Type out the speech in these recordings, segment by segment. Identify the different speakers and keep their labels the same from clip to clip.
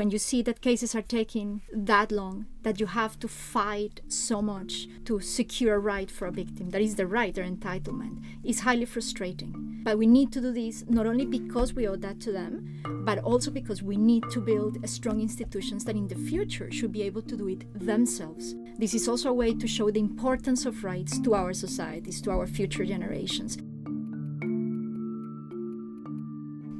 Speaker 1: when you see that cases are taking that long, that you have to fight so much to secure a right for a victim, that is the right, their entitlement, is highly frustrating. But we need to do this not only because we owe that to them, but also because we need to build strong institutions that in the future should be able to do it themselves. This is also a way to show the importance of rights to our societies, to our future generations.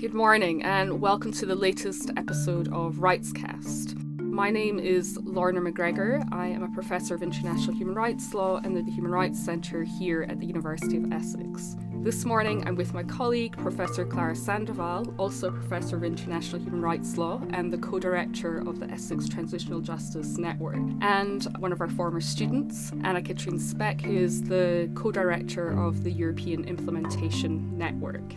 Speaker 2: Good morning, and welcome to the latest episode of RightsCast. My name is Lorna McGregor. I am a professor of international human rights law and the Human Rights Centre here at the University of Essex. This morning, I'm with my colleague, Professor Clara Sandoval, also a professor of international human rights law and the co director of the Essex Transitional Justice Network, and one of our former students, Anna Katrin Speck, who is the co director of the European Implementation Network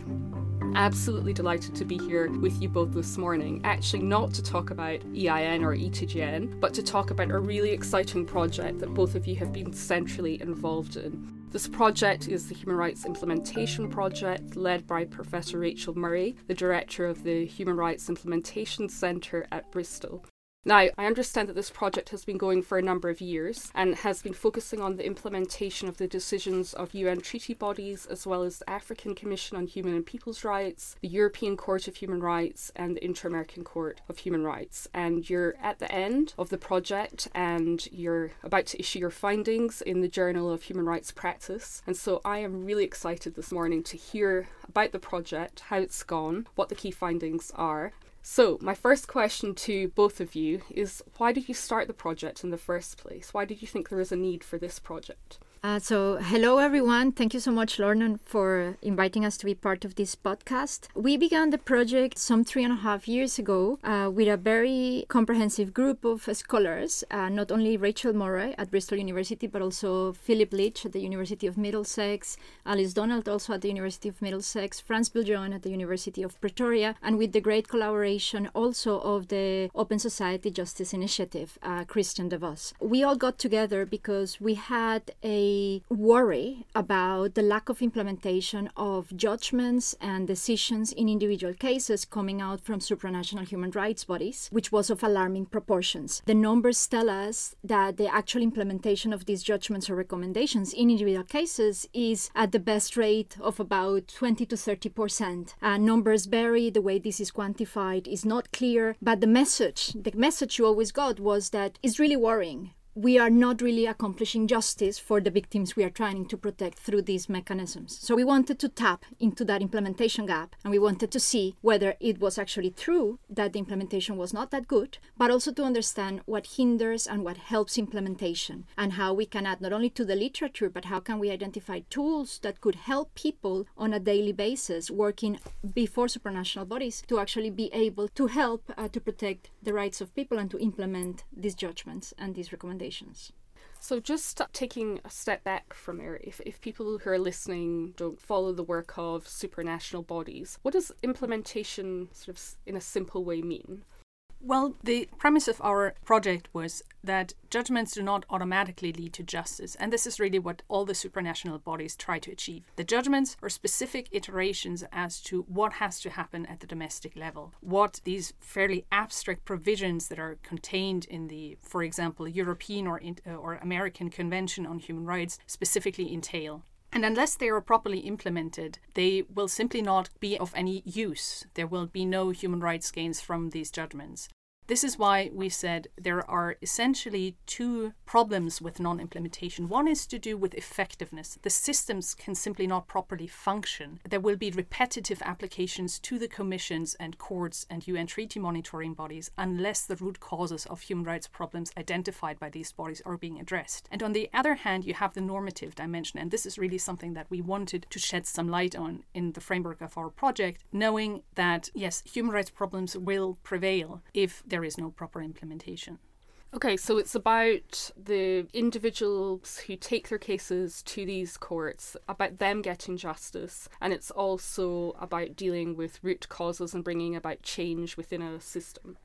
Speaker 2: absolutely delighted to be here with you both this morning. Actually, not to talk about EIN or ETJN, but to talk about a really exciting project that both of you have been centrally involved in. This project is the Human Rights Implementation Project, led by Professor Rachel Murray, the director of the Human Rights Implementation Centre at Bristol. Now, I understand that this project has been going for a number of years and has been focusing on the implementation of the decisions of UN treaty bodies as well as the African Commission on Human and People's Rights, the European Court of Human Rights, and the Inter American Court of Human Rights. And you're at the end of the project and you're about to issue your findings in the Journal of Human Rights Practice. And so I am really excited this morning to hear about the project, how it's gone, what the key findings are, so, my first question to both of you is why did you start the project in the first place? Why did you think there was a need for this project?
Speaker 1: Uh, so, hello everyone. Thank you so much, Lorna, for inviting us to be part of this podcast. We began the project some three and a half years ago uh, with a very comprehensive group of scholars, uh, not only Rachel Murray at Bristol University, but also Philip Leach at the University of Middlesex, Alice Donald also at the University of Middlesex, Frans Viljoen at the University of Pretoria, and with the great collaboration also of the Open Society Justice Initiative, uh, Christian de Vos. We all got together because we had a worry about the lack of implementation of judgments and decisions in individual cases coming out from supranational human rights bodies, which was of alarming proportions. The numbers tell us that the actual implementation of these judgments or recommendations in individual cases is at the best rate of about 20 to 30 percent. Uh, numbers vary, the way this is quantified is not clear, but the message, the message you always got was that it's really worrying we are not really accomplishing justice for the victims we are trying to protect through these mechanisms. So we wanted to tap into that implementation gap and we wanted to see whether it was actually true that the implementation was not that good, but also to understand what hinders and what helps implementation and how we can add not only to the literature, but how can we identify tools that could help people on a daily basis working before supranational bodies to actually be able to help uh, to protect the rights of people and to implement these judgments and these recommendations recommendations.
Speaker 2: So, just taking a step back from there, if, if people who are listening don't follow the work of supranational bodies, what does implementation, sort of in a simple way, mean?
Speaker 3: Well, the premise of our project was that judgments do not automatically lead to justice, and this is really what all the supranational bodies try to achieve. The judgments are specific iterations as to what has to happen at the domestic level, what these fairly abstract provisions that are contained in the, for example, European or, uh, or American Convention on Human Rights specifically entail. And unless they are properly implemented, they will simply not be of any use. There will be no human rights gains from these judgments. This is why we said there are essentially two problems with non implementation. One is to do with effectiveness. The systems can simply not properly function. There will be repetitive applications to the commissions and courts and UN treaty monitoring bodies unless the root causes of human rights problems identified by these bodies are being addressed. And on the other hand, you have the normative dimension. And this is really something that we wanted to shed some light on in the framework of our project, knowing that, yes, human rights problems will prevail if there is no proper implementation.
Speaker 2: Okay, so it's about the individuals who take their cases to these courts, about them getting justice, and it's also about dealing with root causes and bringing about change within a system.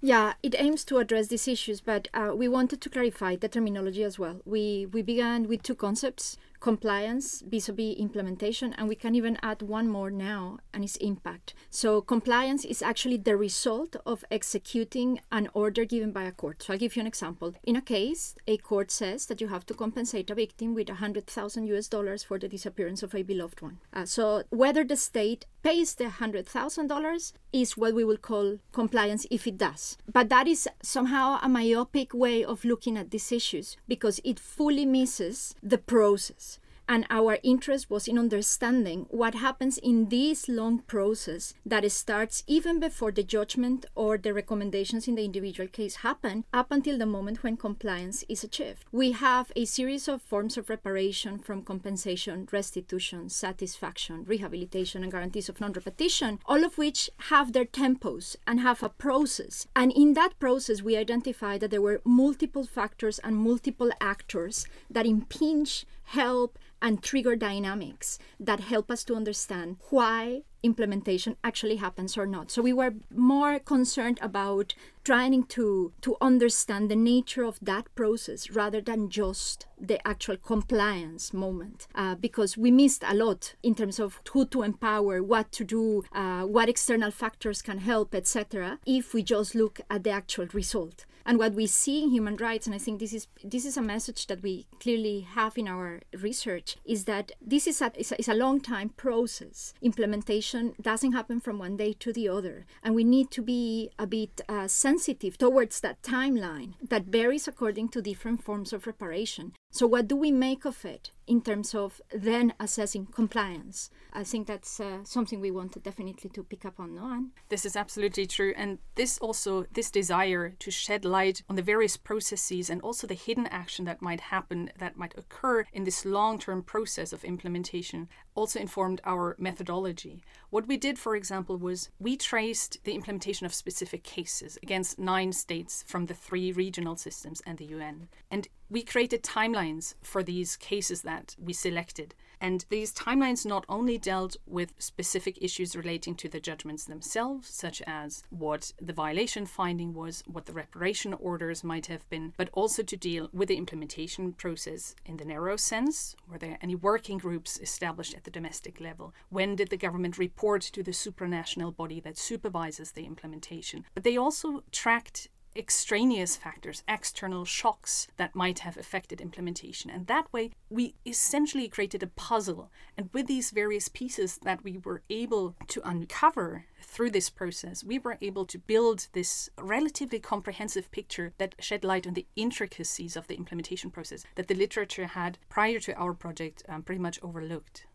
Speaker 1: Yeah, it aims to address these issues, but uh, we wanted to clarify the terminology as well. We we began with two concepts compliance vis-a-vis implementation and we can even add one more now and it's impact. So compliance is actually the result of executing an order given by a court. So i'll give you an example. In a case a court says that you have to compensate a victim with 100000 us dollars for the disappearance of a beloved one. Uh, so whether the state pays the $100000 is what we will call compliance if it does. But that is somehow a myopic way of looking at these issues because it fully misses the process and our interest was in understanding what happens in this long process that starts even before the judgment or the recommendations in the individual case happen up until the moment when compliance is achieved. We have a series of forms of reparation from compensation, restitution, satisfaction, rehabilitation, and guarantees of non repetition, all of which have their tempos and have a process. And in that process, we identified that there were multiple factors and multiple actors that impinge, help, and trigger dynamics that help us to understand why implementation actually happens or not. So we were more concerned about trying to to understand the nature of that process rather than just the actual compliance moment uh, because we missed a lot in terms of who to empower what to do uh, what external factors can help etc if we just look at the actual result and what we see in human rights, and I think this is this is a message that we clearly have in our research, is that this is a, is a, a long time process. Implementation doesn't happen from one day to the other, and we need to be a bit uh, sensitive towards that timeline that varies according to different forms of reparation. So, what do we make of it in terms of then assessing compliance? I think that's uh, something we want definitely to pick up on, no?
Speaker 3: This is absolutely true, and this also this desire to shed light on the various processes and also the hidden action that might happen, that might occur in this long-term process of implementation, also informed our methodology. What we did, for example, was we traced the implementation of specific cases against nine states from the three regional systems and the UN, and we created timelines for these cases that we selected. And these timelines not only dealt with specific issues relating to the judgments themselves, such as what the violation finding was, what the reparation orders might have been, but also to deal with the implementation process in the narrow sense. Were there any working groups established at the domestic level? When did the government report to the supranational body that supervises the implementation? But they also tracked extraneous factors, external shocks that might have affected implementation. And that way, we essentially created a puzzle. And with these various pieces that we were able to uncover through this process, we were able to build this relatively comprehensive picture that shed light on the intricacies of the implementation process that the literature had prior to our project um, pretty much overlooked.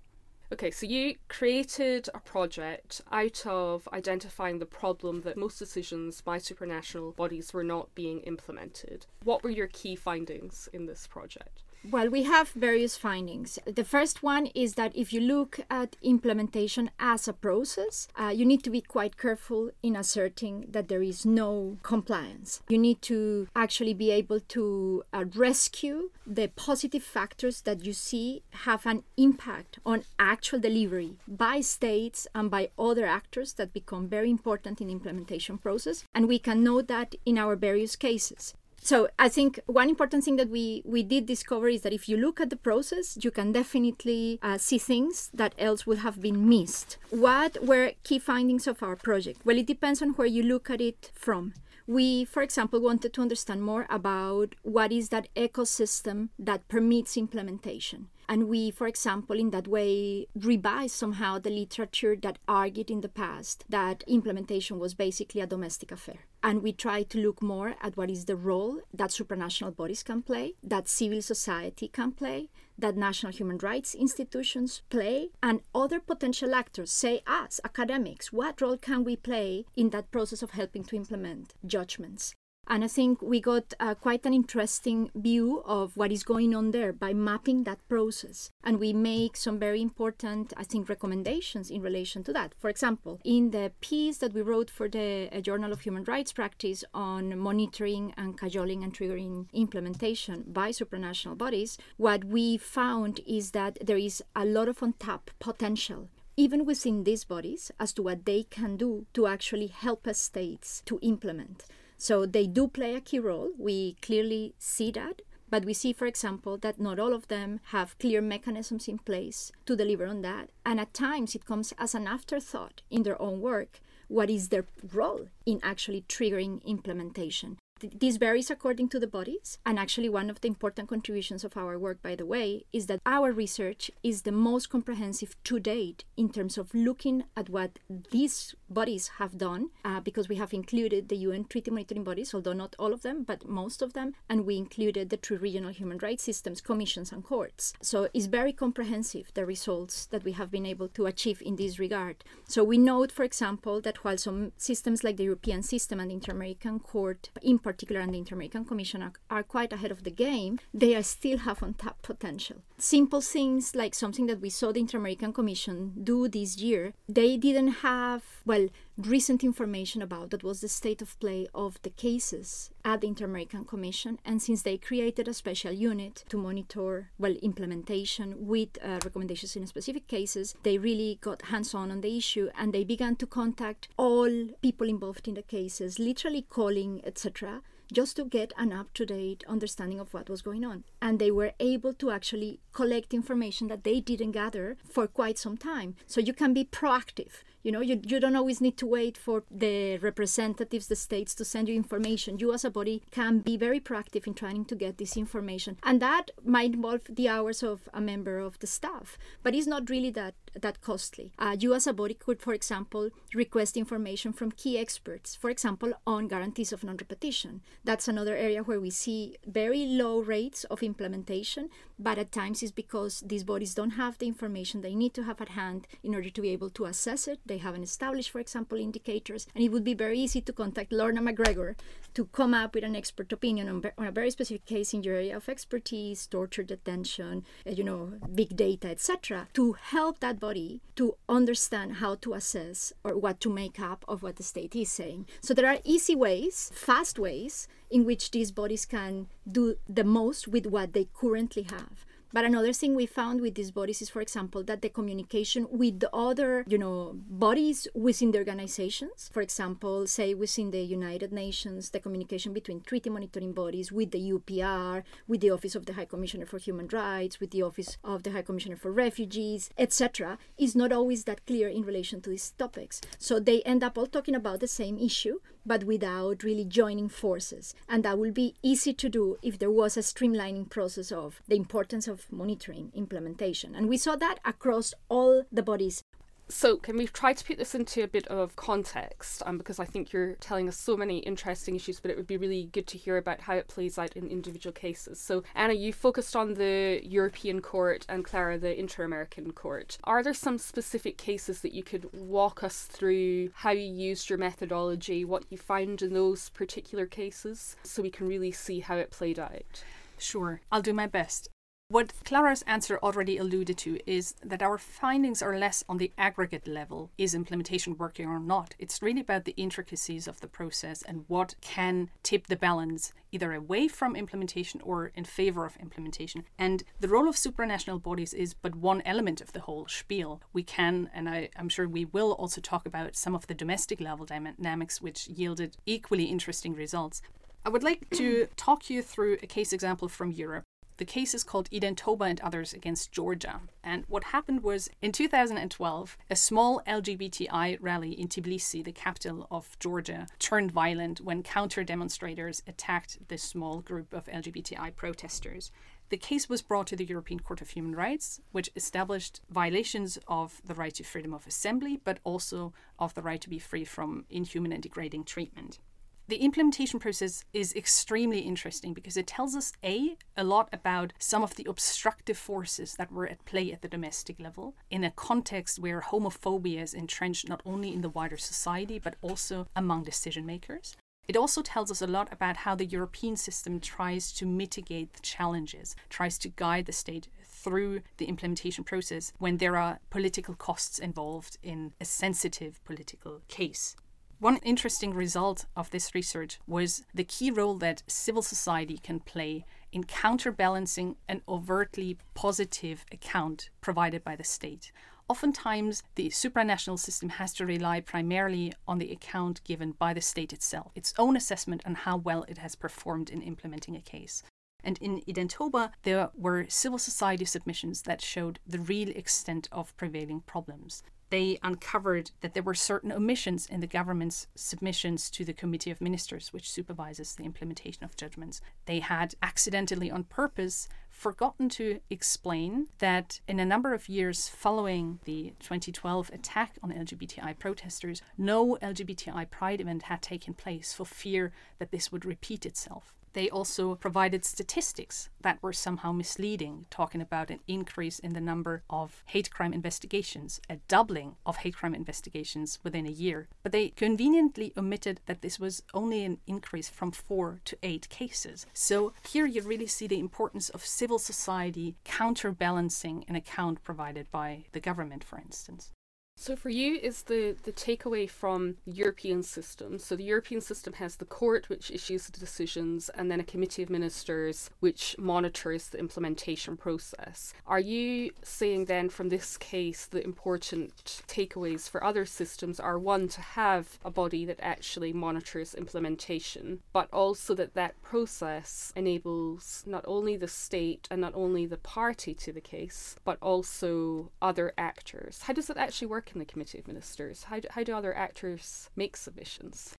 Speaker 2: Okay, so you created a project out of identifying the problem that most decisions by supranational bodies were not being implemented. What were your key findings in this project?
Speaker 1: Well, we have various findings. The first one is that if you look at implementation as a process, uh, you need to be quite careful in asserting that there is no compliance. You need to actually be able to uh, rescue the positive factors that you see have an impact on actual delivery by states and by other actors that become very important in implementation process. And we can know that in our various cases so I think one important thing that we we did discover is that if you look at the process, you can definitely uh, see things that else would have been missed. What were key findings of our project? Well, it depends on where you look at it from. We, for example, wanted to understand more about what is that ecosystem that permits implementation. And we, for example, in that way, revised somehow the literature that argued in the past that implementation was basically a domestic affair. And we try to look more at what is the role that supranational bodies can play, that civil society can play, that national human rights institutions play, and other potential actors, say us, academics, what role can we play in that process of helping to implement judgments? And I think we got uh, quite an interesting view of what is going on there by mapping that process. And we make some very important, I think, recommendations in relation to that. For example, in the piece that we wrote for the uh, Journal of Human Rights Practice on monitoring and cajoling and triggering implementation by supranational bodies, what we found is that there is a lot of untapped potential even within these bodies as to what they can do to actually help states to implement. So they do play a key role. We clearly see that. But we see, for example, that not all of them have clear mechanisms in place to deliver on that. And at times it comes as an afterthought in their own work what is their role in actually triggering implementation. This varies according to the bodies. And actually, one of the important contributions of our work, by the way, is that our research is the most comprehensive to date in terms of looking at what these bodies have done, uh, because we have included the UN treaty monitoring bodies, although not all of them, but most of them. And we included the three regional human rights systems, commissions, and courts. So it's very comprehensive, the results that we have been able to achieve in this regard. So we note, for example, that while some systems like the European system and the Inter American Court, in particular and the Inter-American Commission are, are quite ahead of the game, they still have untapped potential. Simple things like something that we saw the Inter-American Commission do this year, they didn't have, well, recent information about that was the state of play of the cases at the Inter-American Commission and since they created a special unit to monitor well implementation with uh, recommendations in specific cases they really got hands-on on the issue and they began to contact all people involved in the cases literally calling etc just to get an up to date understanding of what was going on. And they were able to actually collect information that they didn't gather for quite some time. So you can be proactive. You know, you, you don't always need to wait for the representatives, the states to send you information. You as a body can be very proactive in trying to get this information. And that might involve the hours of a member of the staff, but it's not really that that costly. Uh, you as a body could, for example, request information from key experts, for example, on guarantees of non-repetition. That's another area where we see very low rates of implementation, but at times it's because these bodies don't have the information they need to have at hand in order to be able to assess it. They haven't established, for example, indicators, and it would be very easy to contact Lorna McGregor to come up with an expert opinion on, on a very specific case in your area of expertise, torture detention, uh, you know, big data, etc., to help that body to understand how to assess or what to make up of what the state is saying. So there are easy ways, fast ways in which these bodies can do the most with what they currently have. But another thing we found with these bodies is, for example, that the communication with the other, you know, bodies within the organizations, for example, say within the United Nations, the communication between treaty monitoring bodies with the UPR, with the Office of the High Commissioner for Human Rights, with the Office of the High Commissioner for Refugees, etc., is not always that clear in relation to these topics. So they end up all talking about the same issue, but without really joining forces. And that will be easy to do if there was a streamlining process of the importance of monitoring implementation. And we saw that across all the bodies
Speaker 2: so, can we try to put this into a bit of context? Um, because I think you're telling us so many interesting issues, but it would be really good to hear about how it plays out in individual cases. So, Anna, you focused on the European Court and Clara, the Inter American Court. Are there some specific cases that you could walk us through how you used your methodology, what you found in those particular cases, so we can really see how it played out?
Speaker 3: Sure, I'll do my best. What Clara's answer already alluded to is that our findings are less on the aggregate level is implementation working or not? It's really about the intricacies of the process and what can tip the balance either away from implementation or in favor of implementation. And the role of supranational bodies is but one element of the whole spiel. We can, and I, am sure we will also talk about some of the domestic level dynamics which yielded equally interesting results. I would like to talk you through a case example from Europe. The case is called Identoba and others against Georgia. And what happened was in 2012, a small LGBTI rally in Tbilisi, the capital of Georgia, turned violent when counter demonstrators attacked this small group of LGBTI protesters. The case was brought to the European Court of Human Rights, which established violations of the right to freedom of assembly, but also of the right to be free from inhuman and degrading treatment the implementation process is extremely interesting because it tells us a a lot about some of the obstructive forces that were at play at the domestic level in a context where homophobia is entrenched not only in the wider society but also among decision makers it also tells us a lot about how the European system tries to mitigate the challenges, tries to guide the state through the implementation process when there are political costs involved in a sensitive political case. One interesting result of this research was the key role that civil society can play in counterbalancing an overtly positive account provided by the state. Oftentimes, the supranational system has to rely primarily on the account given by the state itself, its own assessment on how well it has performed in implementing a case. And in Identoba, there were civil society submissions that showed the real extent of prevailing problems they uncovered that there were certain omissions in the government's submissions to the Committee of Ministers, which supervises the implementation of judgments. They had accidentally, on purpose, forgotten to explain that in a number of years following the 2012 attack on LGBTI protesters, no LGBTI pride event had taken place for fear that this would repeat itself. They also provided statistics that were somehow misleading, talking about an increase in the number of hate crime investigations, a doubling of hate crime investigations within a year. But they conveniently omitted that this was only an increase from four to eight cases. So here you really see the importance of civil society counterbalancing an account provided by the government, for instance.
Speaker 2: So for you, is the, the takeaway from the European system? So the European system has the court, which issues the decisions, and then a committee of ministers, which monitors the implementation process. Are you saying then from this case the important takeaways for other systems are one to have a body that actually monitors implementation, but also that that process enables not only the state and not only the party to the case, but also other actors? How does it actually work? Work in the Committee of Ministers? How do, how do other actors make submissions?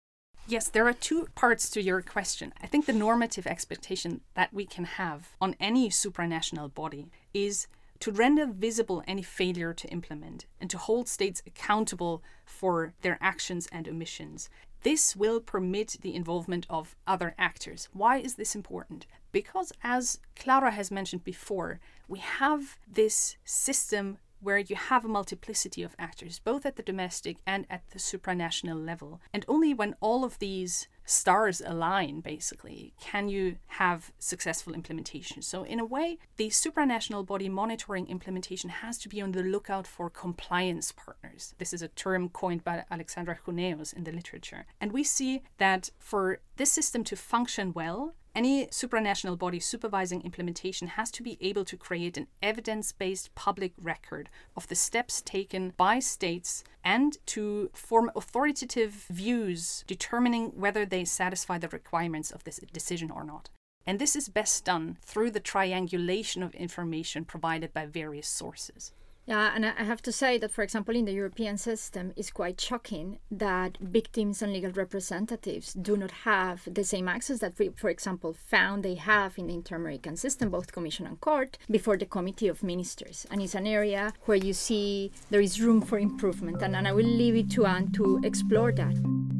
Speaker 3: Yes, there are two parts to your question. I think the normative expectation that we can have on any supranational body is to render visible any failure to implement and to hold states accountable for their actions and omissions. This will permit the involvement of other actors. Why is this important? Because, as Clara has mentioned before, we have this system where you have a multiplicity of actors, both at the domestic and at the supranational level. And only when all of these stars align, basically, can you have successful implementation. So, in a way, the supranational body monitoring implementation has to be on the lookout for compliance partners. This is a term coined by Alexandra Huneeus in the literature. And we see that for this system to function well, any supranational body supervising implementation has to be able to create an evidence based public record of the steps taken by states and to form authoritative views determining whether they satisfy the requirements of this decision or not. And this is best done through the triangulation of information provided by various sources.
Speaker 1: Yeah, and I have to say that, for example, in the European system, it's quite shocking that victims and legal representatives do not have the same access that, we, for example, found they have in the inter-American system, both Commission and Court, before the Committee of Ministers. And it's an area where you see there is room for improvement. And, and I will leave it to Anne to explore that.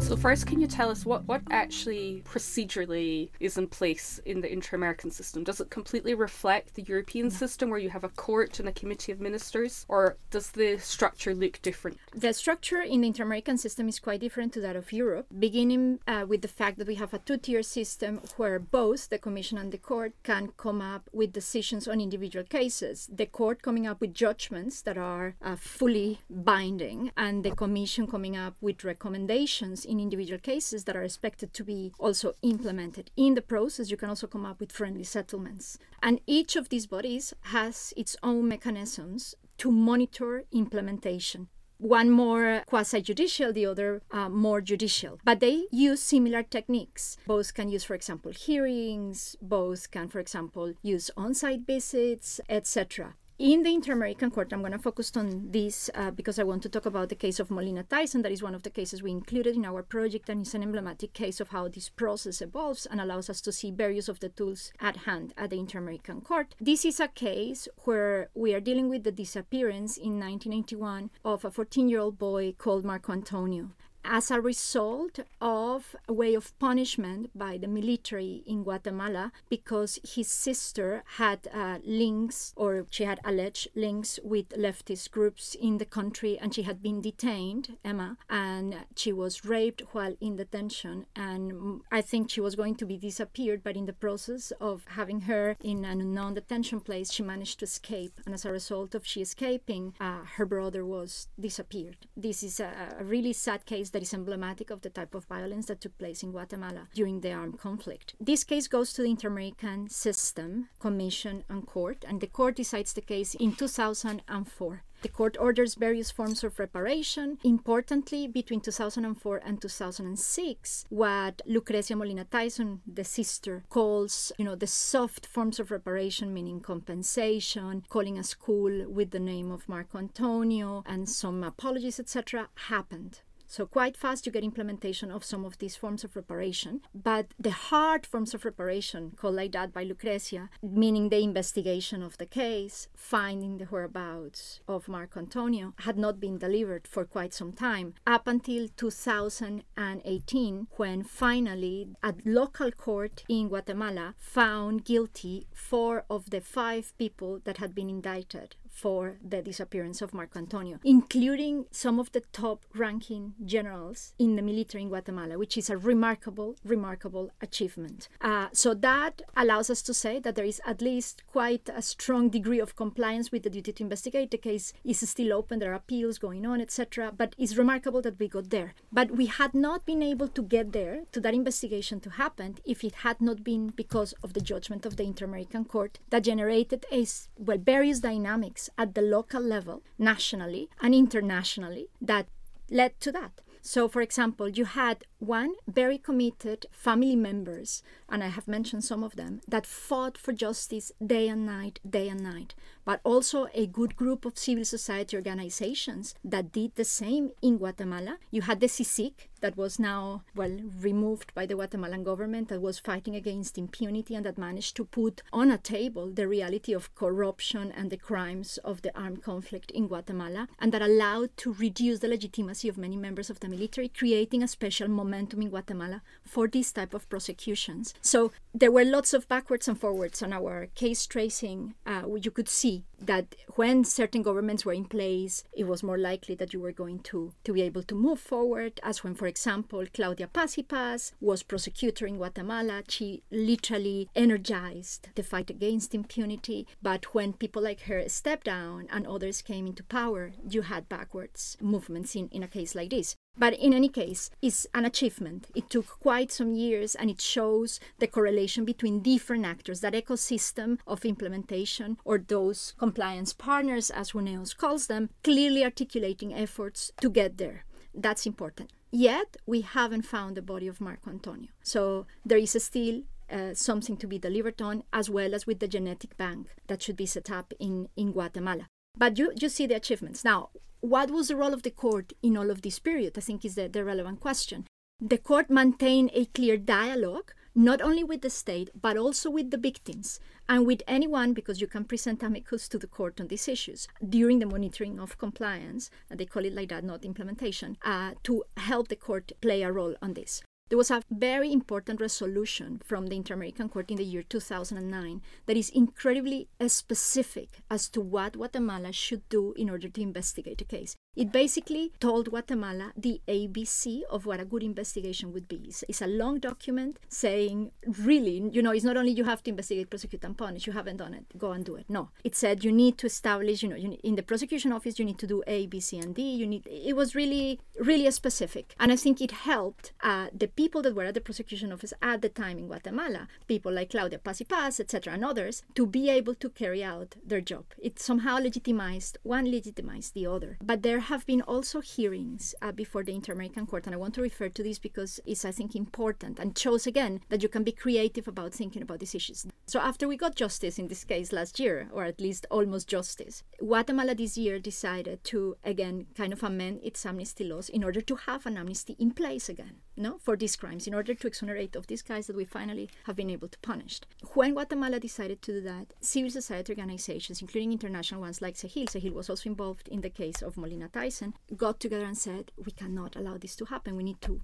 Speaker 2: So first, can you tell us what, what actually procedurally is in place in the inter-American system? Does it completely reflect the European system where you have a court and a committee of ministers, or does the structure look different?
Speaker 1: The structure in the inter-American system is quite different to that of Europe, beginning uh, with the fact that we have a two-tier system where both the commission and the court can come up with decisions on individual cases. The court coming up with judgments that are uh, fully binding, and the commission coming up with recommendations in individual cases that are expected to be also implemented. In the process, you can also come up with friendly settlements. And each of these bodies has its own mechanisms to monitor implementation one more quasi judicial, the other uh, more judicial. But they use similar techniques. Both can use, for example, hearings, both can, for example, use on site visits, etc in the Inter-American Court, I'm going to focus on this uh, because I want to talk about the case of Molina Theissen. That is one of the cases we included in our project, and it's an emblematic case of how this process evolves and allows us to see various of the tools at hand at the Inter-American Court. This is a case where we are dealing with the disappearance in 1981 of a 14-year-old boy called Marco Antonio as a result of a way of punishment by the military in Guatemala because his sister had uh, links or she had alleged links with leftist groups in the country and she had been detained, Emma, and she was raped while in detention. And I think she was going to be disappeared, but in the process of having her in an unknown detention place, she managed to escape. And as a result of she escaping, uh, her brother was disappeared. This is a, a really sad case case that is emblematic of the type of violence that took place in Guatemala during the armed conflict. This case goes to the Inter-American System, Commission, and Court, and the court decides the case in 2004. The court orders various forms of reparation. Importantly, between 2004 and 2006, what Lucrecia Molina Theissen, the sister, calls, you know, the soft forms of reparation, meaning compensation, calling a school with the name of Marco Antonio, and some apologies, etc., happened. So quite fast you get implementation of some of these forms of reparation. But the hard forms of reparation, called like that by Lucrecia, meaning the investigation of the case, finding the whereabouts of Marco Antonio, had not been delivered for quite some time, up until 2018, when finally a local court in Guatemala found guilty four of the five people that had been indicted for the disappearance of Marco Antonio, including some of the top ranking generals in the military in Guatemala, which is a remarkable, remarkable achievement. Uh, so that allows us to say that there is at least quite a strong degree of compliance with the duty to investigate. The case is still open, there are appeals going on, etc. But it's remarkable that we got there. But we had not been able to get there, to that investigation to happen, if it had not been because of the judgment of the Inter American Court that generated a, well, various dynamics at the local level, nationally and internationally, that led to that. So, for example, you had one very committed family members, and I have mentioned some of them, that fought for justice day and night, day and night, but also a good group of civil society organizations that did the same in Guatemala. You had the CICIG, that was now, well, removed by the Guatemalan government, that was fighting against impunity and that managed to put on a table the reality of corruption and the crimes of the armed conflict in Guatemala, and that allowed to reduce the legitimacy of many members of the military, creating a special momentum in Guatemala for this type of prosecutions. So there were lots of backwards and forwards on our case tracing. Uh, you could see that when certain governments were in place, it was more likely that you were going to, to be able to move forward, as when, for example, Claudia Paz was prosecutor in Guatemala. She literally energized the fight against impunity. But when people like her stepped down and others came into power, you had backwards movements in, in a case like this. But in any case, it's an achievement. It took quite some years and it shows the correlation between different actors, that ecosystem of implementation, or those compliance partners, as Huneeus calls them, clearly articulating efforts to get there. That's important. Yet, we haven't found the body of Marco Antonio. So there is still uh, something to be delivered on, as well as with the genetic bank that should be set up in, in Guatemala. But you, you see the achievements. Now, what was the role of the court in all of this period? I think is the, the relevant question. The court maintained a clear dialogue, not only with the state, but also with the victims and with anyone, because you can present amicus to the court on these issues during the monitoring of compliance, they call it like that, not implementation, uh, to help the court play a role on this. There was a very important resolution from the Inter American Court in the year 2009 that is incredibly specific as to what Guatemala should do in order to investigate a case. It basically told Guatemala the ABC of what a good investigation would be. It's a long document saying, really, you know, it's not only you have to investigate, prosecute, and punish, you haven't done it, go and do it. No. It said you need to establish, you know, you in the prosecution office, you need to do A, B, C, and D. You need, it was really, really specific. And I think it helped uh, the people that were at the prosecution office at the time in Guatemala, people like Claudia Paz etc., and others, to be able to carry out their job. It somehow legitimized, one legitimized the other. But there have been also hearings uh, before the Inter American Court, and I want to refer to this because it's, I think, important and shows again that you can be creative about thinking about these issues. So, after we got justice in this case last year, or at least almost justice, Guatemala this year decided to again kind of amend its amnesty laws in order to have an amnesty in place again, no, for these crimes, in order to exonerate of these guys that we finally have been able to punish. When Guatemala decided to do that, civil society organizations, including international ones like CEJIL, CEJIL was also involved in the case of Molina Theissen, got together and said, we cannot allow this to happen. We need to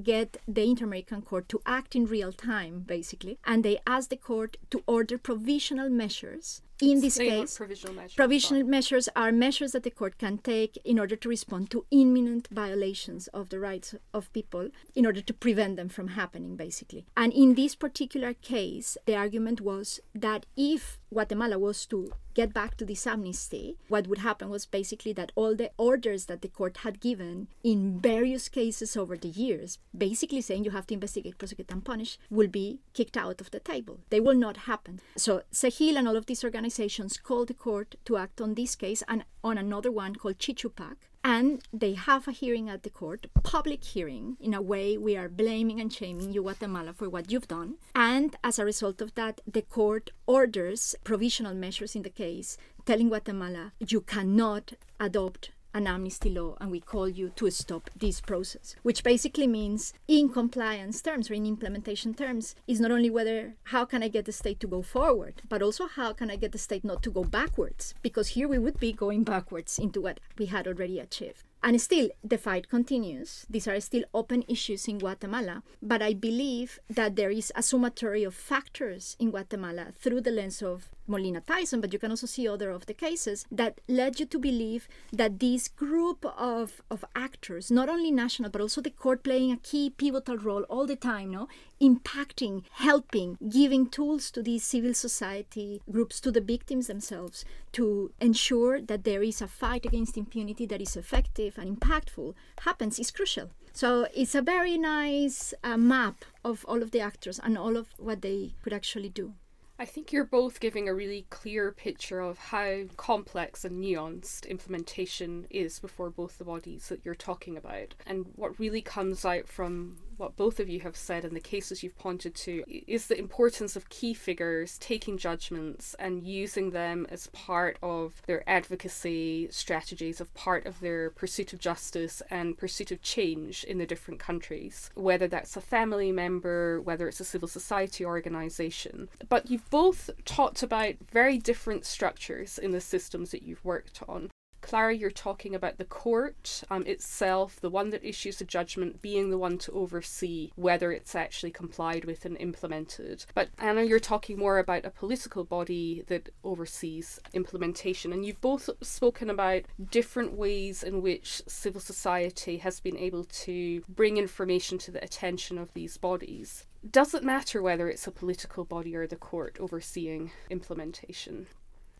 Speaker 1: get the Inter American Court to act in real time, basically. And they asked the court to order provisional measures. In this case,
Speaker 2: provisional measures.
Speaker 1: provisional measures are measures that the court can take in order to respond to imminent violations of the rights of people in order to prevent them from happening, basically. And in this particular case, the argument was that if Guatemala was to get back to this amnesty, what would happen was basically that all the orders that the court had given in various cases over the years, basically saying you have to investigate, prosecute, and punish, will be kicked out of the table. They will not happen. So CEJIL and all of these organizations organizations called the court to act on this case and on another one called Chichupac. And they have a hearing at the court, public hearing. In a way, we are blaming and shaming you, Guatemala, for what you've done. And as a result of that, the court orders provisional measures in the case, telling Guatemala, you cannot adopt an amnesty law and we call you to stop this process which basically means in compliance terms or in implementation terms is not only whether how can i get the state to go forward but also how can i get the state not to go backwards because here we would be going backwards into what we had already achieved and still, the fight continues. These are still open issues in Guatemala. But I believe that there is a summatory of factors in Guatemala through the lens of Molina Theissen, but you can also see other of the cases that led you to believe that this group of, of actors, not only national, but also the court playing a key pivotal role all the time, no, impacting, helping, giving tools to these civil society groups, to the victims themselves, to ensure that there is a fight against impunity that is effective and impactful, happens is crucial. So it's a very nice uh, map of all of the actors and all of what they could actually do.
Speaker 2: I think you're both giving a really clear picture of how complex and nuanced implementation is before both the bodies that you're talking about. And what really comes out from what both of you have said and the cases you've pointed to is the importance of key figures taking judgments and using them as part of their advocacy strategies, of part of their pursuit of justice and pursuit of change in the different countries, whether that's a family member, whether it's a civil society organization. But you've both talked about very different structures in the systems that you've worked on. Clara, you're talking about the court um, itself, the one that issues the judgment, being the one to oversee whether it's actually complied with and implemented. But Anna, you're talking more about a political body that oversees implementation. And you've both spoken about different ways in which civil society has been able to bring information to the attention of these bodies. Does it matter whether it's a political body or the court overseeing implementation?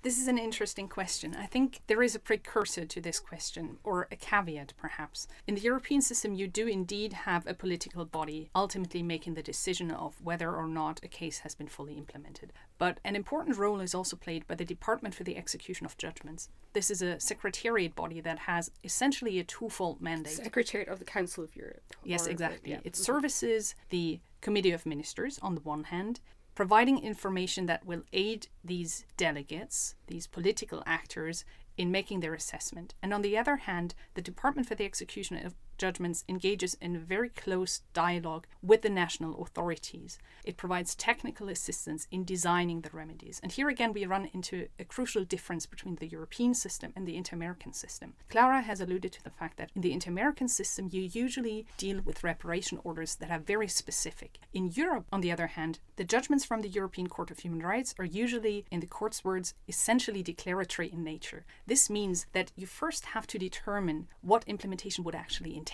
Speaker 3: This is an interesting question. I think there is a precursor to this question, or a caveat perhaps. In the European system, you do indeed have a political body ultimately making the decision of whether or not a case has been fully implemented. But an important role is also played by the Department for the Execution of Judgments. This is a secretariat body that has essentially a twofold mandate.
Speaker 2: Secretariat of the Council of Europe.
Speaker 3: Yes, exactly. yeah. It services the Committee of Ministers on the one hand, providing information that will aid these delegates, these political actors, in making their assessment. And on the other hand, the Department for the Execution of Judgments engages in very close dialogue with the national authorities. It provides technical assistance in designing the remedies. And here again, we run into a crucial difference between the European system and the Inter American system. Clara has alluded to the fact that in the Inter American system, you usually deal with reparation orders that are very specific. In Europe, on the other hand, the judgments from the European Court of Human Rights are usually, in the court's words, essentially declaratory in nature. This means that you first have to determine what implementation would actually entail.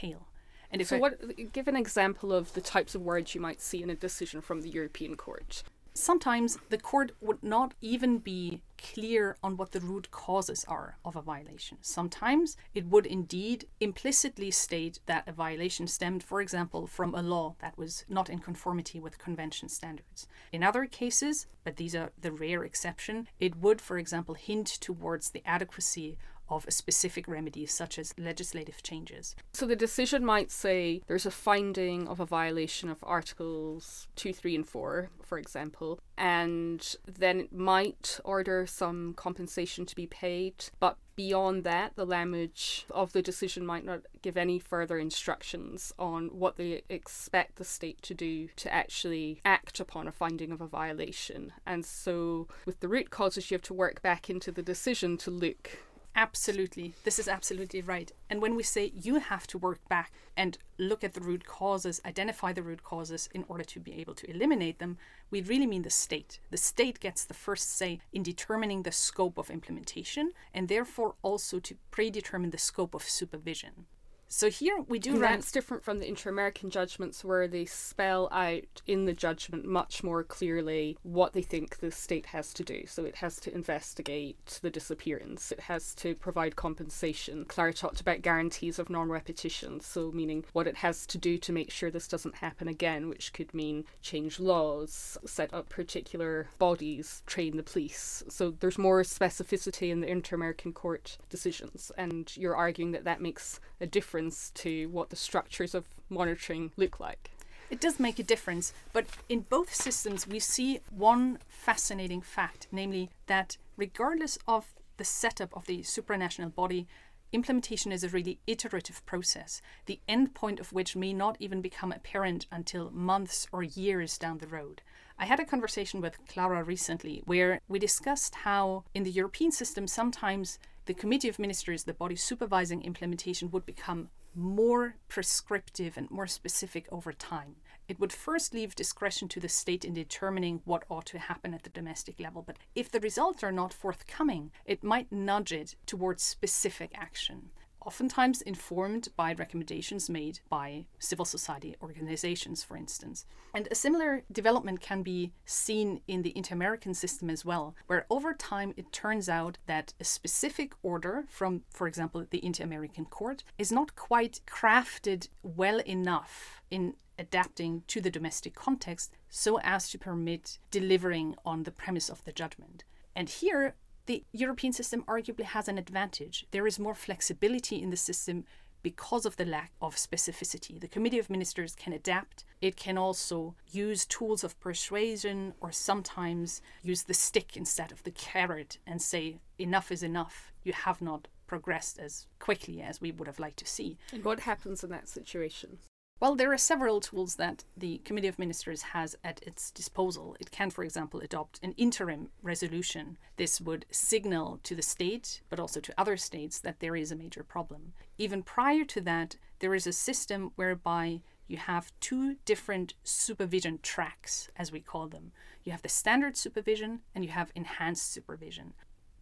Speaker 2: And if so, I, what give an example of the types of words you might see in a decision from the European Court?
Speaker 3: Sometimes the court would not even be clear on what the root causes are of a violation. Sometimes it would indeed implicitly state that a violation stemmed, for example, from a law that was not in conformity with convention standards. In other cases, but these are the rare exception, it would, for example, hint towards the adequacy of a specific remedy, such as legislative changes.
Speaker 2: So the decision might say there's a finding of a violation of Articles 2, 3, and 4, for example, and then it might order some compensation to be paid, but beyond that, the language of the decision might not give any further instructions on what they expect the state to do to actually act upon a finding of a violation. And so, with the root causes, you have to work back into the decision to look
Speaker 3: Absolutely. This is absolutely right. And when we say you have to work back and look at the root causes, identify the root causes in order to be able to eliminate them, we really mean the state. The state gets the first say in determining the scope of implementation and therefore also to predetermine the scope of supervision. So here we do
Speaker 2: and
Speaker 3: run.
Speaker 2: that's different from the inter-American judgments where they spell out in the judgment much more clearly what they think the state has to do. So it has to investigate the disappearance. It has to provide compensation. Clara talked about guarantees of non-repetition, so meaning what it has to do to make sure this doesn't happen again, which could mean change laws, set up particular bodies, train the police. So there's more specificity in the inter-American court decisions, and you're arguing that that makes a difference to what the structures of monitoring look like.
Speaker 3: It does make a difference, but in both systems, we see one fascinating fact namely, that regardless of the setup of the supranational body, implementation is a really iterative process, the end point of which may not even become apparent until months or years down the road. I had a conversation with Clara recently where we discussed how in the European system sometimes the Committee of Ministers, the body supervising implementation, would become more prescriptive and more specific over time. It would first leave discretion to the state in determining what ought to happen at the domestic level, but if the results are not forthcoming, it might nudge it towards specific action oftentimes informed by recommendations made by civil society organizations, for instance. And a similar development can be seen in the inter American system as well, where over time it turns out that a specific order from, for example, the Inter American Court is not quite crafted well enough in adapting to the domestic context so as to permit delivering on the premise of the judgment. And here, the European system arguably has an advantage. There is more flexibility in the system because of the lack of specificity. The Committee of Ministers can adapt. It can also use tools of persuasion or sometimes use the stick instead of the carrot and say, enough is enough. You have not progressed as quickly as we would have liked to see.
Speaker 2: And what happens in that situation?
Speaker 3: Well, there are several tools that the Committee of Ministers has at its disposal. It can, for example, adopt an interim resolution. This would signal to the state, but also to other states, that there is a major problem. Even prior to that, there is a system whereby you have two different supervision tracks, as we call them. You have the standard supervision and you have enhanced supervision.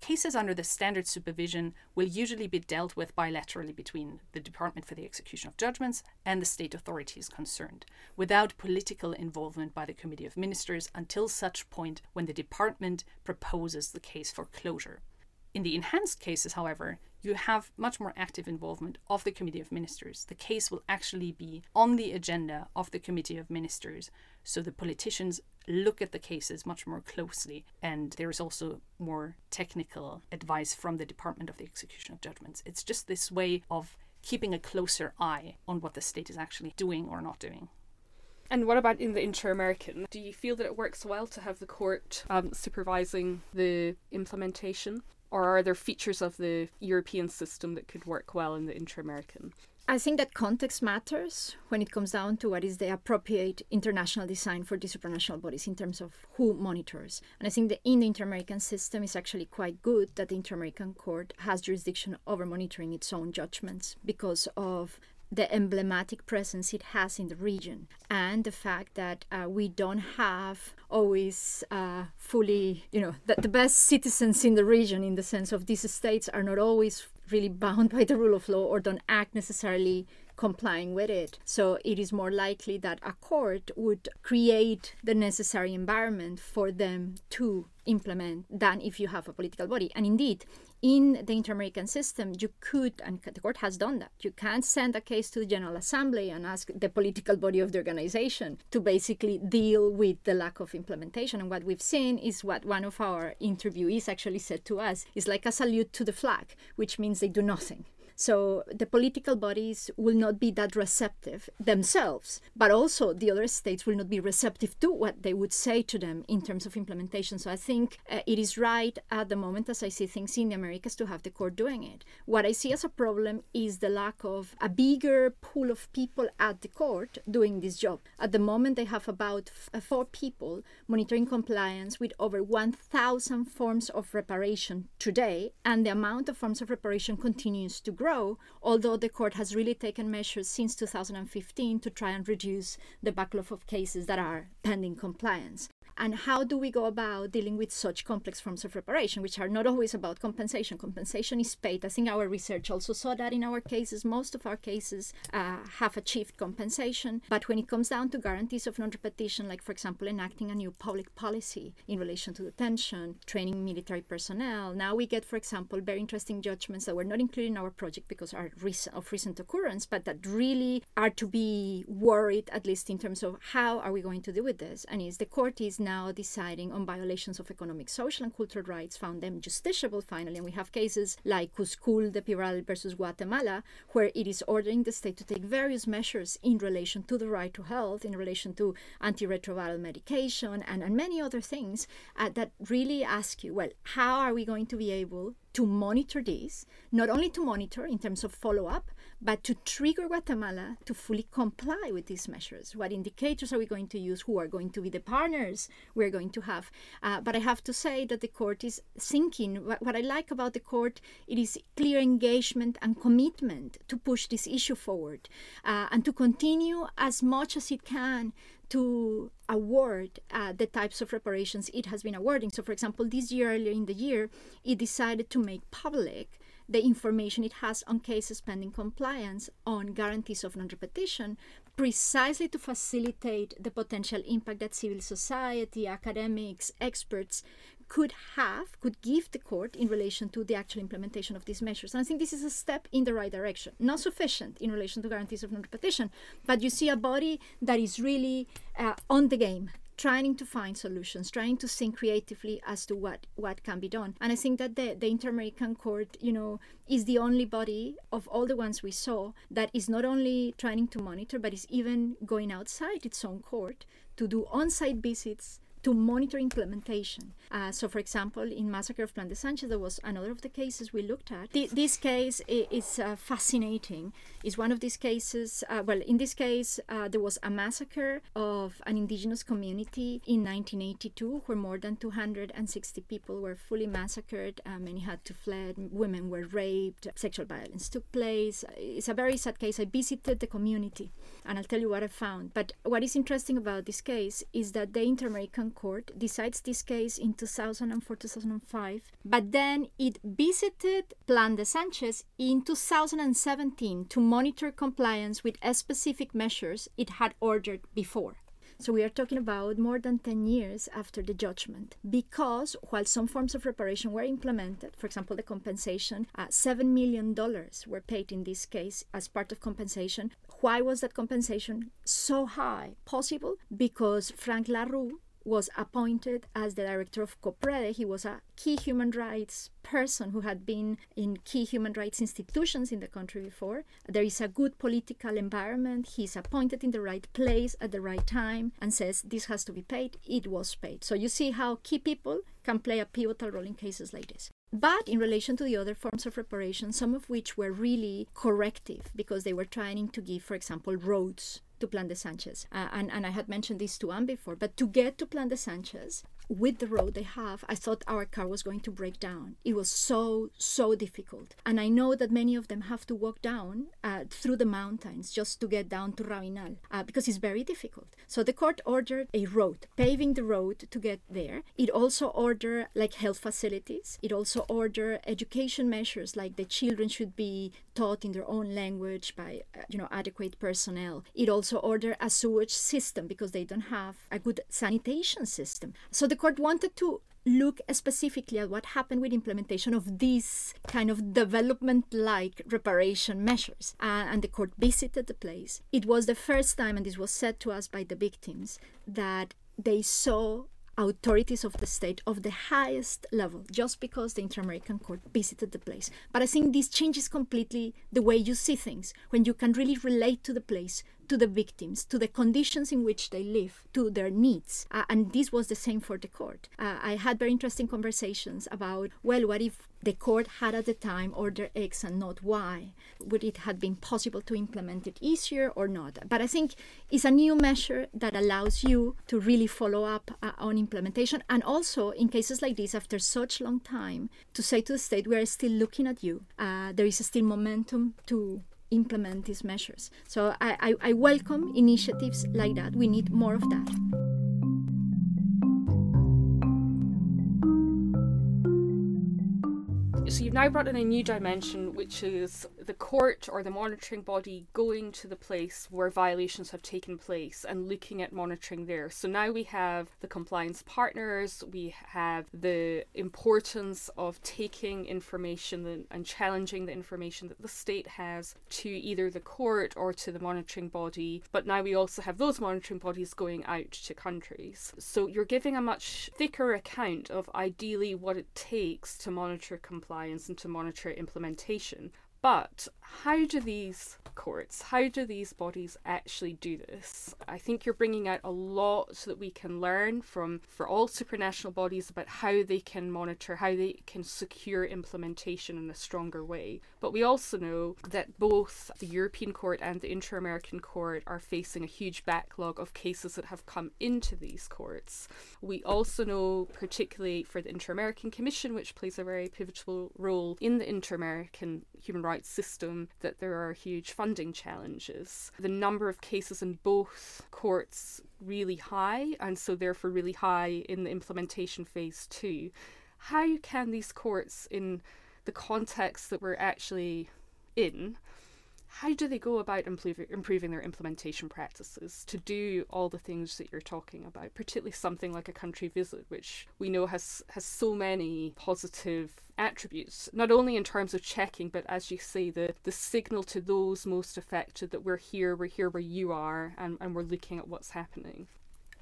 Speaker 3: Cases under the standard supervision will usually be dealt with bilaterally between the Department for the Execution of Judgments and the state authorities concerned, without political involvement by the Committee of Ministers until such point when the department proposes the case for closure. In the enhanced cases, however, you have much more active involvement of the Committee of Ministers. The case will actually be on the agenda of the Committee of Ministers, so the politicians look at the cases much more closely, and there is also more technical advice from the Department of the Execution of Judgments. It's just this way of keeping a closer eye on what the state is actually doing or not doing.
Speaker 2: And what about in the inter American? Do you feel that it works well to have the court um, supervising the implementation? Or are there features of the European system that could work well in the inter American?
Speaker 1: I think that context matters when it comes down to what is the appropriate international design for these supranational bodies in terms of who monitors. And I think that in the Inter American system is actually quite good that the Inter American Court has jurisdiction over monitoring its own judgments because of the emblematic presence it has in the region and the fact that uh, we don't have always uh, fully, you know, that the best citizens in the region in the sense of these states are not always really bound by the rule of law or don't act necessarily complying with it. So it is more likely that a court would create the necessary environment for them to implement than if you have a political body. And indeed, in the inter-American system, you could, and the court has done that, you can send a case to the General Assembly and ask the political body of the organization to basically deal with the lack of implementation. And what we've seen is what one of our interviewees actually said to us is like a salute to the flag, which means they do nothing. So the political bodies will not be that receptive themselves, but also the other states will not be receptive to what they would say to them in terms of implementation. So I think uh, it is right at the moment, as I see things in the Americas, to have the court doing it. What I see as a problem is the lack of a bigger pool of people at the court doing this job. At the moment, they have about f- uh, four people monitoring compliance with over 1,000 forms of reparation today, and the amount of forms of reparation continues to grow grow, although the court has really taken measures since 2015 to try and reduce the backlog of cases that are pending compliance. And how do we go about dealing with such complex forms of reparation, which are not always about compensation? Compensation is paid. I think our research also saw that in our cases, most of our cases uh, have achieved compensation. But when it comes down to guarantees of non repetition, like, for example, enacting a new public policy in relation to detention, training military personnel, now we get, for example, very interesting judgments that were not included in our project because are recent, of recent occurrence, but that really are to be worried, at least in terms of how are we going to deal with this. And is the court is now deciding on violations of economic, social, and cultural rights, found them justiciable finally. And we have cases like Cuscul Pivaral versus Guatemala, where it is ordering the state to take various measures in relation to the right to health, in relation to antiretroviral medication, and, and many other things uh, that really ask you, well, how are we going to be able to monitor this, not only to monitor in terms of follow up, but to trigger Guatemala to fully comply with these measures. What indicators are we going to use? Who are going to be the partners we're going to have? Uh, but I have to say that the court is thinking. What, what I like about the court, it is clear engagement and commitment to push this issue forward uh, and to continue as much as it can to award uh, the types of reparations it has been awarding. So, for example, this year, earlier in the year, it decided to make public the information it has on cases pending compliance on guarantees of non repetition, precisely to facilitate the potential impact that civil society, academics, experts could have, could give the court in relation to the actual implementation of these measures. And I think this is a step in the right direction. Not sufficient in relation to guarantees of non repetition, but you see a body that is really uh, on the game trying to find solutions, trying to think creatively as to what, what can be done. And I think that the, the Inter-American Court, you know, is the only body of all the ones we saw that is not only trying to monitor, but is even going outside its own court to do on-site visits to monitor implementation. Uh, so, for example, in Massacre of Plan de Sanchez, there was another of the cases we looked at. The, this case is uh, fascinating. It's one of these cases, uh, well, in this case, uh, there was a massacre of an indigenous community in 1982 where more than 260 people were fully massacred. Uh, many had to flee, women were raped, sexual violence took place. It's a very sad case. I visited the community and I'll tell you what I found. But what is interesting about this case is that the Inter American Court decides this case in 2004 2005, but then it visited Plan de Sanchez in 2017 to monitor compliance with specific measures it had ordered before. So we are talking about more than 10 years after the judgment. Because while some forms of reparation were implemented, for example, the compensation, uh, $7 million were paid in this case as part of compensation. Why was that compensation so high? Possible because Frank La Rue, was appointed as the director of COPREDEH. He was a key human rights person who had been in key human rights institutions in the country before. There is a good political environment. He's appointed in the right place at the right time and says this has to be paid. It was paid. So you see how key people can play a pivotal role in cases like this. But in relation to the other forms of reparation, some of which were really corrective because they were trying to give, for example, roads to Plan de Sanchez. Uh, and, and I had mentioned this to Anne before, but to get to Plan de Sanchez, with the road they have, I thought our car was going to break down. It was so, so difficult. And I know that many of them have to walk down uh, through the mountains just to get down to Rabinal uh, because it's very difficult. So the court ordered a road, paving the road to get there. It also ordered like health facilities. It also ordered education measures like the children should be taught in their own language by uh, you know adequate personnel. It also ordered a sewage system because they don't have a good sanitation system. So the court wanted to look specifically at what happened with implementation of these kind of development like reparation measures uh, and the court visited the place it was the first time and this was said to us by the victims that they saw authorities of the state of the highest level just because the Inter-American Court visited the place. But I think this changes completely the way you see things when you can really relate to the place, to the victims, to the conditions in which they live, to their needs. Uh, and this was the same for the court. Uh, I had very interesting conversations about, well, what if the court had at the time order X and not Y? Would it have been possible to implement it easier or not? But I think it's a new measure that allows you to really follow up uh, on implementation. And also, in cases like this, after such long time, to say to the state, we are still looking at you. Uh, there is still momentum to implement these measures. So I, I, I welcome initiatives like that. We need more of that.
Speaker 2: So you've now brought in a new dimension, which is the court or the monitoring body going to the place where violations have taken place and looking at monitoring there. So now we have the compliance partners, we have the importance of taking information and challenging the information that the state has to either the court or to the monitoring body. But now we also have those monitoring bodies going out to countries. So you're giving a much thicker account of ideally what it takes to monitor compliance and to monitor implementation. But how do these courts, how do these bodies actually do this? I think you're bringing out a lot that we can learn from for all supranational bodies about how they can monitor, how they can secure implementation in a stronger way. But we also know that both the European Court and the Inter American Court are facing a huge backlog of cases that have come into these courts. We also know, particularly for the Inter American Commission, which plays a very pivotal role in the Inter American human rights system that there are huge funding challenges. The number of cases in both courts really high, and so therefore really high in the implementation phase too. How can these courts, in the context that we're actually in, how do they go about improving, their implementation practices to do all the things that you're talking about, particularly something like a country visit, which we know has, has so many positive attributes, not only in terms of checking, but as you say, the, the signal to those most affected that we're here, we're here where you are, and, and we're looking at what's happening.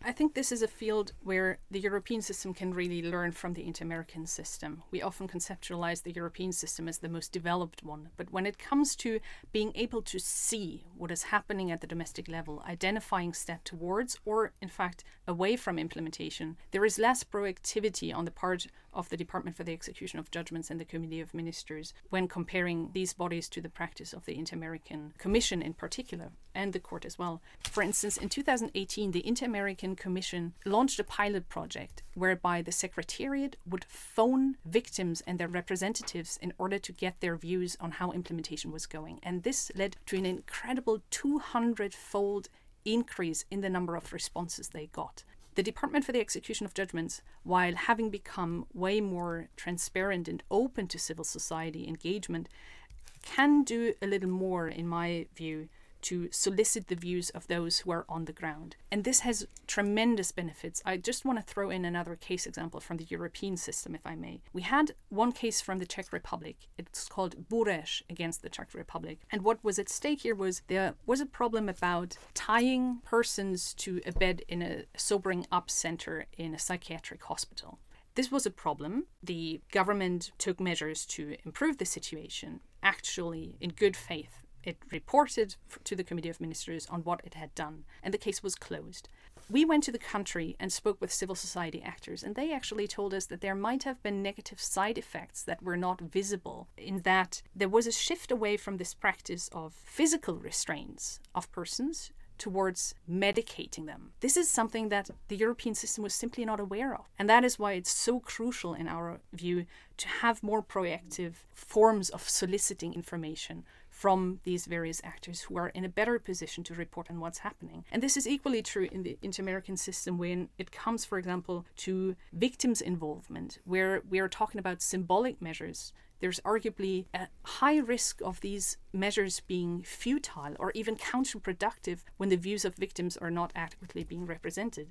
Speaker 3: I think this is a field where the European system can really learn from the Inter American system. We often conceptualize the European system as the most developed one, but when it comes to being able to see what is happening at the domestic level, identifying step towards or, in fact, away from implementation, there is less proactivity on the part of the Department for the Execution of Judgments and the Committee of Ministers when comparing these bodies to the practice of the Inter American Commission in particular and the court as well. For instance, in 2018, the Inter American Commission launched a pilot project whereby the Secretariat would phone victims and their representatives in order to get their views on how implementation was going. And this led to an incredible 200 fold increase in the number of responses they got. The Department for the Execution of Judgments, while having become way more transparent and open to civil society engagement, can do a little more, in my view, to solicit the views of those who are on the ground. And this has tremendous benefits. I just want to throw in another case example from the European system, if I may. We had one case from the Czech Republic. It's called Bureš against the Czech Republic. And what was at stake here was there was a problem about tying persons to a bed in a sobering up center in a psychiatric hospital. This was a problem. The government took measures to improve the situation, actually in good faith it reported to the Committee of Ministers on what it had done, and the case was closed. We went to the country and spoke with civil society actors, and they actually told us that there might have been negative side effects that were not visible, in that there was a shift away from this practice of physical restraints of persons towards medicating them. This is something that the European system was simply not aware of. And that is why it's so crucial, in our view, to have more proactive forms of soliciting information from these various actors who are in a better position to report on what's happening. And this is equally true in the inter American system when it comes, for example, to victims' involvement, where we are talking about symbolic measures there's arguably a high risk of these measures being futile or even counterproductive when the views of victims are not adequately being represented.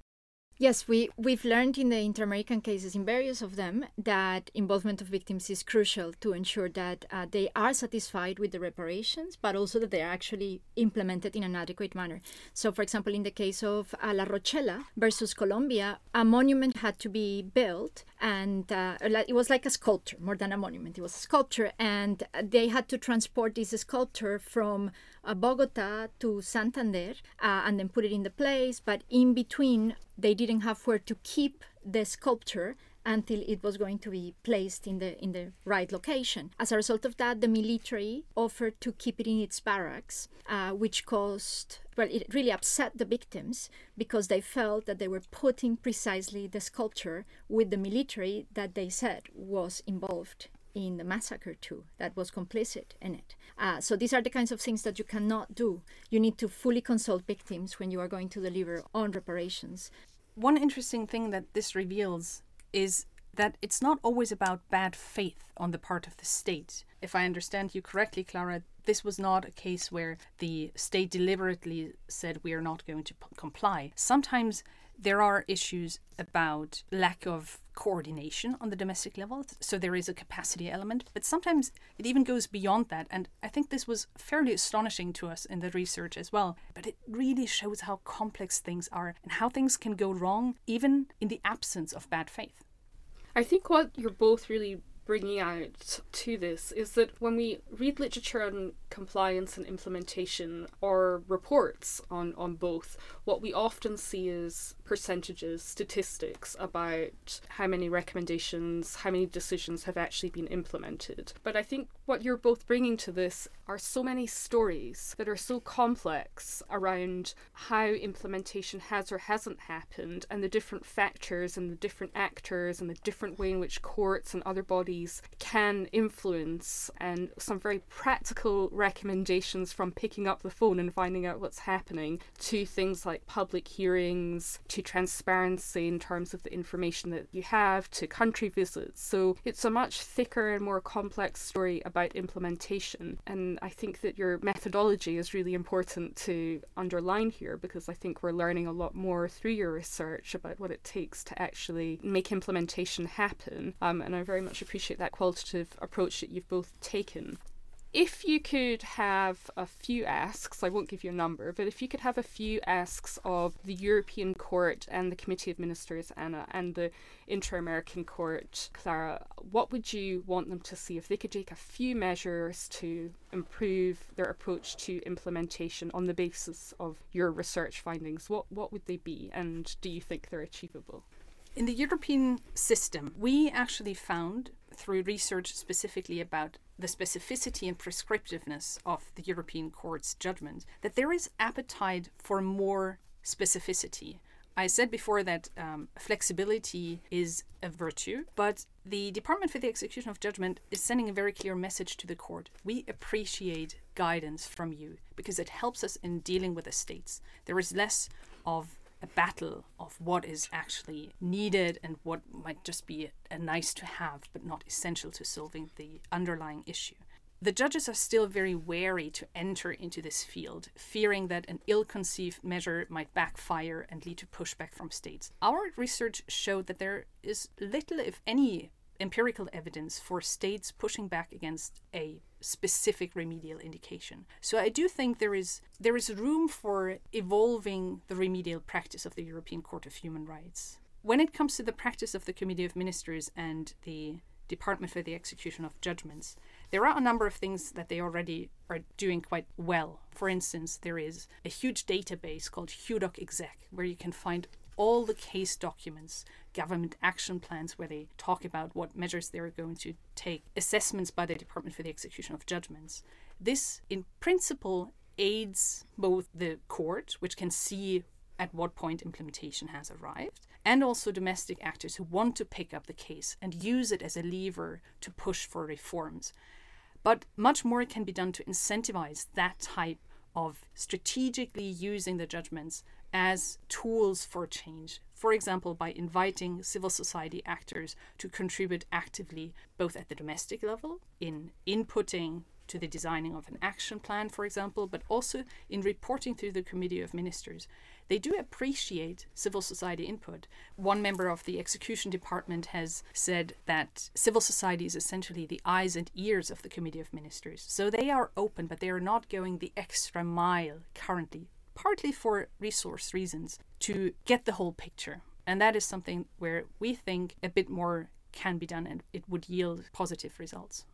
Speaker 1: Yes, we, we've learned in the Inter American cases, in various of them, that involvement of victims is crucial to ensure that uh, they are satisfied with the reparations, but also that they are actually implemented in an adequate manner. So, for example, in the case of uh, La Rochela versus Colombia, a monument had to be built, and uh, it was like a sculpture more than a monument, it was a sculpture, and they had to transport this sculpture from uh, Bogota to Santander uh, and then put it in the place. But in between, they didn't have where to keep the sculpture until it was going to be placed in the in the right location. As a result of that, the military offered to keep it in its barracks, uh, which caused well, it really upset the victims because they felt that they were putting precisely the sculpture with the military that they said was involved in the massacre too that was complicit in it. Uh, so these are the kinds of things that you cannot do. You need to fully consult victims when you are going to deliver on reparations.
Speaker 3: One interesting thing that this reveals is that it's not always about bad faith on the part of the state. If I understand you correctly, Clara, this was not a case where the state deliberately said we are not going to p- comply. Sometimes there are issues about lack of coordination on the domestic level. So there is a capacity element, but sometimes it even goes beyond that. And I think this was fairly astonishing to us in the research as well. But it really shows how complex things are and how things can go wrong, even in the absence of bad faith.
Speaker 2: I think what you're both really bringing out to this is that when we read literature on compliance and implementation or reports on, on both, what we often see is percentages, statistics about how many recommendations, how many decisions have actually been implemented. But I think what you're both bringing to this are so many stories that are so complex around how implementation has or hasn't happened and the different factors and the different actors and the different way in which courts and other bodies can influence and some very practical recommendations from picking up the phone and finding out what's happening to things like public hearings to transparency in terms of the information that you have to country visits. So it's a much thicker and more complex story about implementation. And I think that your methodology is really important to underline here because I think we're learning a lot more through your research about what it takes to actually make implementation happen. Um, and I very much appreciate that qualitative approach that you've both taken if you could have a few asks, I won't give you a number, but if you could have a few asks of the European Court and the Committee of Ministers, Anna, uh, and the Inter American Court, Clara, what would you want them to see if they could take a few measures to improve their approach to implementation on the basis of your research findings? What, what would they be, and do you think they're achievable?
Speaker 3: In the European system, we actually found through research specifically about the specificity and prescriptiveness of the European Court's judgment that there is appetite for more specificity. I said before that um, flexibility is a virtue, but the Department for the Execution of Judgment is sending a very clear message to the court. We appreciate guidance from you because it helps us in dealing with the states. There is less of a battle of what is actually needed and what might just be a, nice to have but not essential to solving the underlying issue. The judges are still very wary to enter into this field, fearing that an ill conceived measure might backfire and lead to pushback from states. Our research showed that there is little, if any, empirical evidence for states pushing back against a specific remedial indication. So I do think there is there is room for evolving the remedial practice of the European Court of Human Rights. When it comes to the practice of the Committee of Ministers and the Department for the Execution of Judgments, there are a number of things that they already are doing quite well. For instance, there is a huge database called HUDOC Exec, where you can find all the case documents, government action plans where they talk about what measures they're going to take, assessments by the Department for the Execution of Judgments. This, in principle, aids both the court, which can see at what point implementation has arrived, and also domestic actors who want to pick up the case and use it as a lever to push for reforms. But much more can be done to incentivize that type of strategically using the judgments as tools for change. For example, by inviting civil society actors to contribute actively, both at the domestic level, in inputting to the designing of an action plan, for example, but also in reporting to the Committee of Ministers. They do appreciate civil society input. One member of the execution department has said that civil society is essentially the eyes and ears of the Committee of Ministers. So they are open, but they are not going the extra mile currently partly for resource reasons, to get the whole picture. And that is something where we think a bit more can be done and it would yield positive results.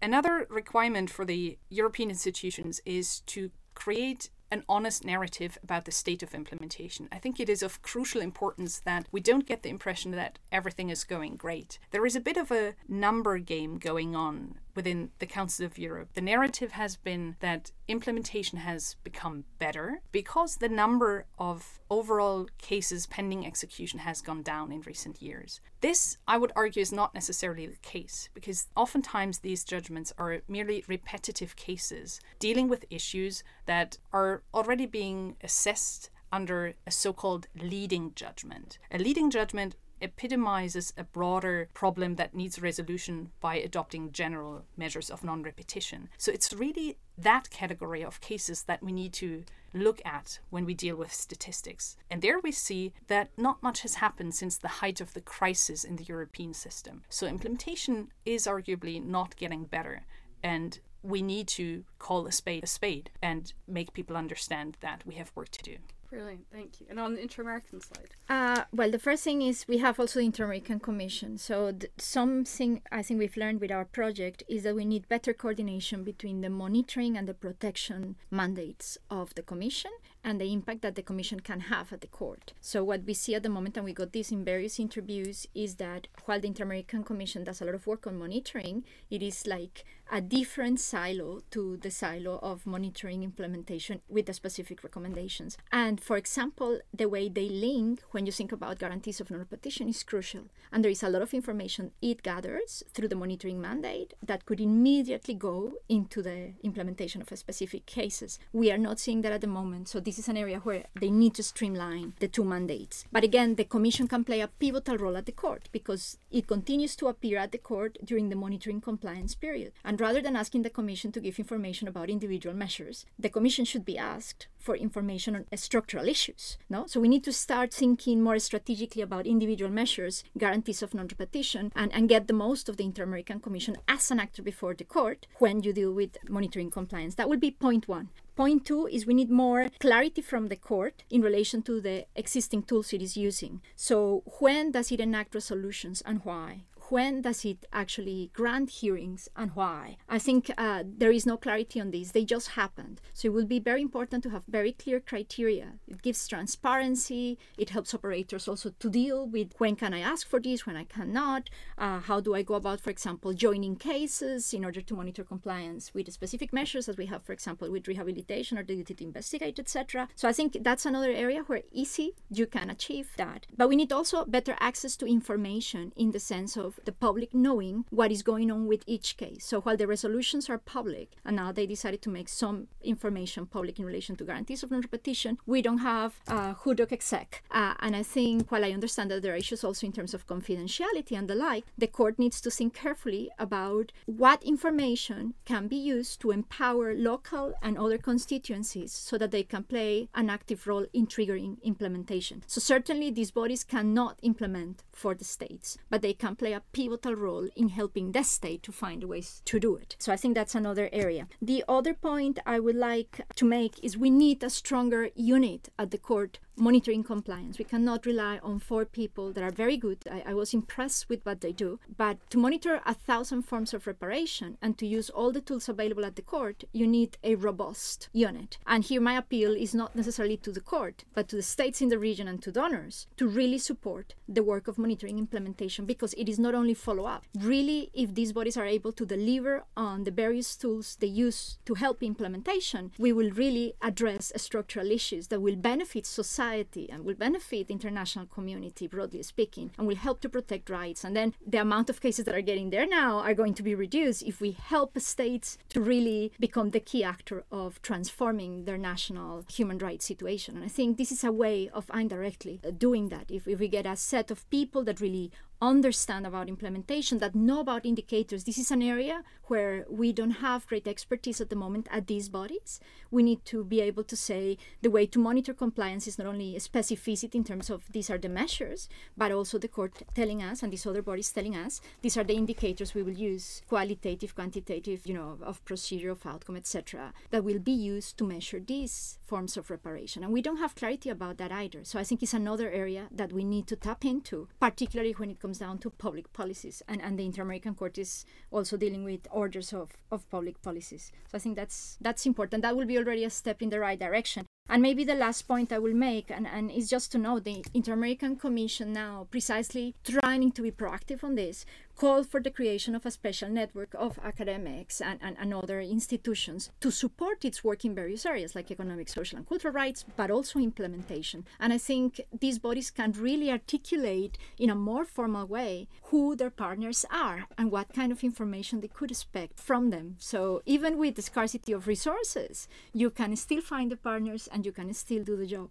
Speaker 3: Another requirement for the European institutions is to create an honest narrative about the state of implementation. I think it is of crucial importance that we don't get the impression that everything is going great. There is a bit of a number game going on within the Council of Europe. The narrative has been that implementation has become better because the number of overall cases pending execution has gone down in recent years. This, I would argue, is not necessarily the case because oftentimes these judgments are merely repetitive cases dealing with issues that are already being assessed under a so called leading judgment. A leading judgment epitomizes a broader problem that needs resolution by adopting general measures of non repetition. So it's really that category of cases that we need to look at when we deal with statistics. And there we see that not much has happened since the height of the crisis in the European system. So implementation is arguably not getting better. And we need to call a spade a spade and make people understand that we have work to do.
Speaker 2: Brilliant, thank you. And on the inter-American side?
Speaker 1: Uh, well, the first thing is we have also the Inter-American Commission. So th- something I think we've learned with our project is that we need better coordination between the monitoring and the protection mandates of the Commission and the impact that the Commission can have at the court. So what we see at the moment, and we got this in various interviews, is that while the Inter-American Commission does a lot of work on monitoring, it is like a different silo to the silo of monitoring implementation with the specific recommendations. And for example, the way they link when you think about guarantees of non-repetition is crucial. And there is a lot of information it gathers through the monitoring mandate that could immediately go into the implementation of specific cases. We are not seeing that at the moment. So this is an area where they need to streamline the two mandates. But again, the commission can play a pivotal role at the court because it continues to appear at the court during the monitoring compliance period. And rather than asking the commission to give information about individual measures, the commission should be asked for information on structural issues. No? So we need to start thinking more strategically about individual measures, guarantees of non-repetition, and, and get the most of the Inter-American Commission as an actor before the court when you deal with monitoring compliance. That would be point one. Point two is we need more clarity from the court in relation to the existing tools it is using. So when does it enact resolutions and why? When does it actually grant hearings and why? I think uh, there is no clarity on this. They just happened. So it will be very important to have very clear criteria. It gives transparency. It helps operators also to deal with when can I ask for this, when I cannot. Uh, how do I go about, for example, joining cases in order to monitor compliance with specific measures as we have, for example, with rehabilitation or the duty to investigate, etc. So I think that's another area where easy you can achieve that. But we need also better access to information in the sense of the public knowing what is going on with each case. So while the resolutions are public, and now they decided to make some information public in relation to guarantees of non-repetition, we don't have uh, HUDOC exec. Uh, and I think while I understand that there are issues also in terms of confidentiality and the like, the court needs to think carefully about what information can be used to empower local and other constituencies so that they can play an active role in triggering implementation. So certainly these bodies cannot implement for the states, but they can play a pivotal role in helping the state to find ways to do it. So I think that's another area. The other point I would like to make is we need a stronger unit at the court monitoring compliance. We cannot rely on four people that are very good. I, I, was impressed with what they do. But to monitor a thousand forms of reparation and to use all the tools available at the court, you need a robust unit. And here, my appeal is not necessarily to the court, but to the states in the region and to donors to really support the work of monitoring implementation because it is not only follow up. Really, if these bodies are able to deliver on the various tools they use to help implementation, we will really address structural issues that will benefit society society and will benefit the international community, broadly speaking, and will help to protect rights. And then the amount of cases that are getting there now are going to be reduced if we help states to really become the key actor of transforming their national human rights situation. And I think this is a way of indirectly doing that. If, if we get a set of people that really understand about implementation, that know about indicators. This is an area where we don't have great expertise at the moment at these bodies. We need to be able to say the way to monitor compliance is not only specificity in terms of these are the measures, but also the court telling us and these other bodies telling us these are the indicators we will use, qualitative, quantitative, you know, of procedure, of outcome, etc., that will be used to measure these forms of reparation. And we don't have clarity about that either. So I think it's another area that we need to tap into, particularly when it comes down to public policies. And, and the Inter-American Court is also dealing with orders of, of public policies. So I think that's that's important. That will be already a step in the right direction. And maybe the last point I will make, and, and is just to know the Inter American Commission now precisely trying to be proactive on this, called for the creation of a special network of academics and, and, and, other institutions to support its work in various areas like economic, social, and cultural rights, but also implementation. And I think these bodies can really articulate in a more formal way who their partners are and what kind of information they could expect from them. So even with the scarcity of resources, you can still find the partners and you can still do the job.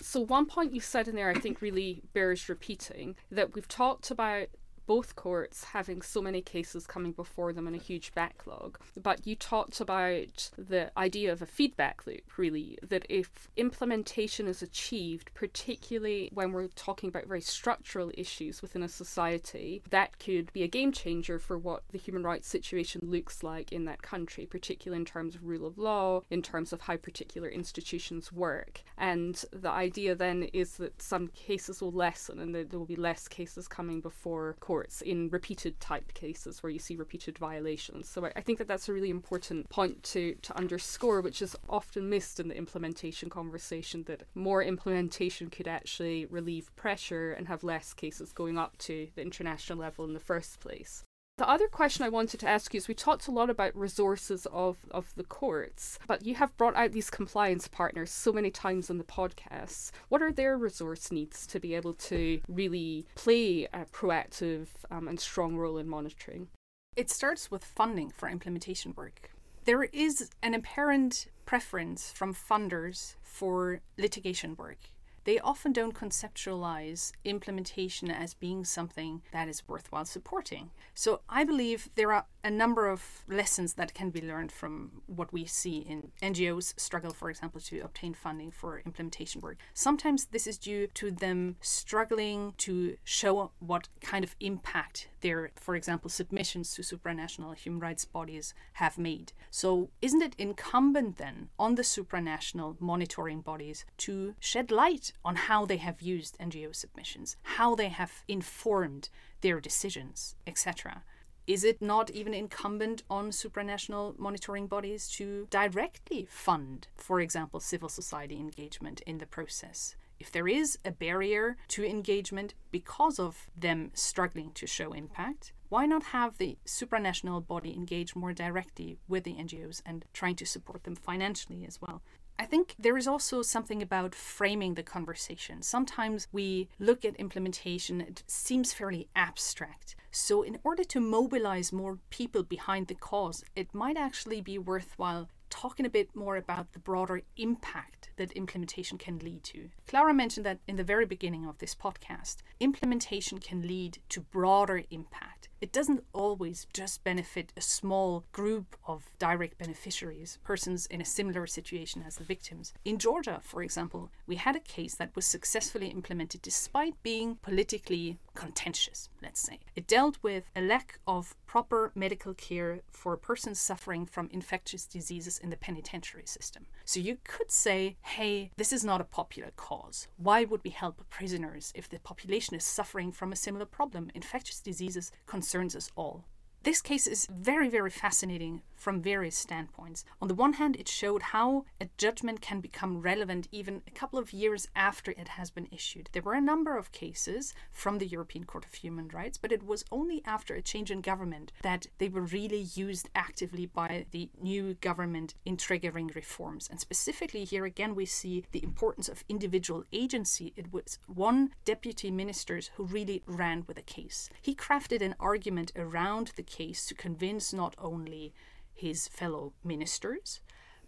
Speaker 2: So, one point you said in there, I think, really bears repeating that we've talked about both courts having so many cases coming before them and a huge backlog. But you talked about the idea of a feedback loop, really, that if implementation is achieved, particularly when we're talking about very structural issues within a society, that could be a game changer for what the human rights situation looks like in that country, particularly in terms of rule of law, in terms of how particular institutions work. And the idea then is that some cases will lessen and there will be less cases coming before courts in repeated type cases where you see repeated violations. So I, I think that that's a really important point to, to underscore, which is often missed in the implementation conversation that more implementation could actually relieve pressure and have less cases going up to the international level in the first place. The other question I wanted to ask you is we talked a lot about resources of, of the courts, but you have brought out these compliance partners so many times on the podcasts. What are their resource needs to be able to really play a proactive um, and strong role in monitoring?
Speaker 3: It starts with funding for implementation work. There is an apparent preference from funders for litigation work they often don't conceptualize implementation as being something that is worthwhile supporting. So I believe there are a number of lessons that can be learned from what we see in NGOs struggle, for example, to obtain funding for implementation work. Sometimes this is due to them struggling to show what kind of impact their, for example, submissions to supranational human rights bodies have made. So, isn't it incumbent then on the supranational monitoring bodies to shed light on how they have used NGO submissions, how they have informed their decisions, etc.? Is it not even incumbent on supranational monitoring bodies to directly fund, for example, civil society engagement in the process? If there is a barrier to engagement because of them struggling to show impact, why not have the supranational body engage more directly with the NGOs and trying to support them financially as well? I think there is also something about framing the conversation. Sometimes we look at implementation, it seems fairly abstract. So, in order to mobilize more people behind the cause, it might actually be worthwhile talking a bit more about the broader impact that implementation can lead to. Clara mentioned that in the very beginning of this podcast. Implementation can lead to broader impact. It doesn't always just benefit a small group of direct beneficiaries, persons in a similar situation as the victims. In Georgia, for example, we had a case that was successfully implemented despite being politically contentious, let's say. It dealt with a lack of proper medical care for persons suffering from infectious diseases in the penitentiary system. So you could say, hey, this is not a popular cause. Why would we help prisoners if the population is suffering from a similar problem? Infectious diseases concerns us all. This case is very, very fascinating from various standpoints. On the one hand, it showed how a judgment can become relevant even a couple of years after it has been issued. There were a number of cases from the European Court of Human Rights, but it was only after a change in government that they were really used actively by the new government in triggering reforms. And specifically, here again, we see the importance of individual agency. It was one deputy minister who really ran with the case. He crafted an argument around the case to convince not only his fellow ministers,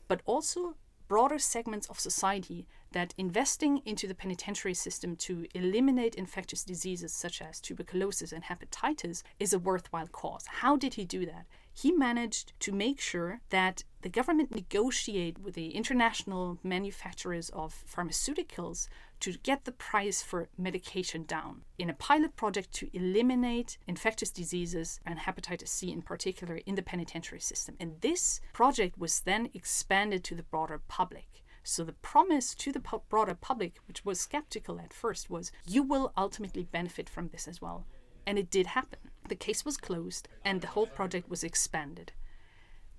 Speaker 3: but also broader segments of society that investing into the penitentiary system to eliminate infectious diseases such as tuberculosis and hepatitis is a worthwhile cause. How did he do that? He managed to make sure that the government negotiate with the international manufacturers of pharmaceuticals to get the price for medication down in a pilot project to eliminate infectious diseases and hepatitis C in particular in the penitentiary system. And this project was then expanded to the broader public. So the promise to the broader public, which was skeptical at first, was you will ultimately benefit from this as well. And it did happen. The case was closed and the whole project was expanded.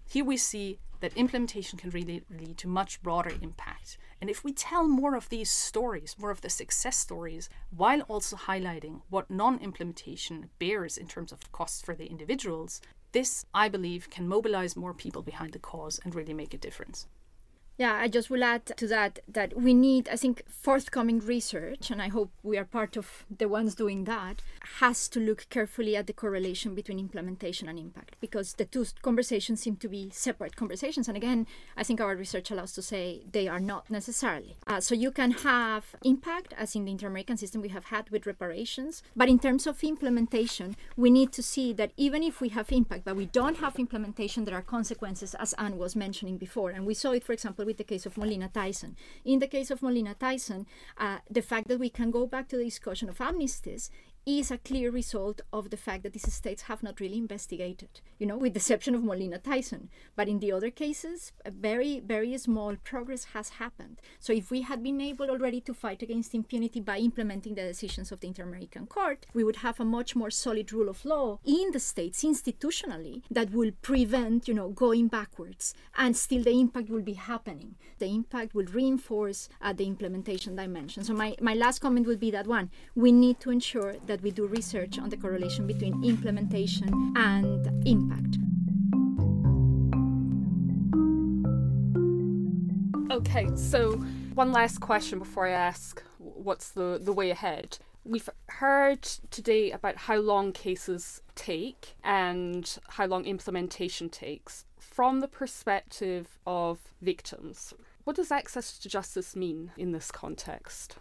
Speaker 3: Here we see that implementation can really lead to much broader impact. And if we tell more of these stories, more of the success stories, while also highlighting what non implementation bears in terms of costs for the individuals, this, I believe, can mobilize more people behind the cause and really make a difference.
Speaker 1: Yeah, I just will add to that that we need, I think, forthcoming research, and I hope we are part of the ones doing that, has to look carefully at the correlation between implementation and impact because the two conversations seem to be separate conversations. And again, I think our research allows to say they are not necessarily. Uh, so you can have impact, as in the Inter American system we have had with reparations, but in terms of implementation, we need to see that even if we have impact, but we don't have implementation, there are consequences, as Anne was mentioning before. And we saw it, for example, with the case of Molina Theissen. In the case of Molina Theissen, uh, the fact that we can go back to the discussion of amnesties is a clear result of the fact that these states have not really investigated, you know, with the exception of Molina Theissen. But in the other cases, very, very small progress has happened. So if we had been able already to fight against impunity by implementing the decisions of the Inter American Court, we would have a much more solid rule of law in the states institutionally that will prevent, you know, going backwards. And still the impact will be happening. The impact will reinforce uh, the implementation dimension. So my, my last comment would be that one, we need to ensure that that we do research on the correlation between implementation and impact.
Speaker 2: Okay, so one last question before I ask what's the, the way ahead. We've heard today about how long cases take and how long implementation takes. From the perspective of victims, what does access to justice mean in this context?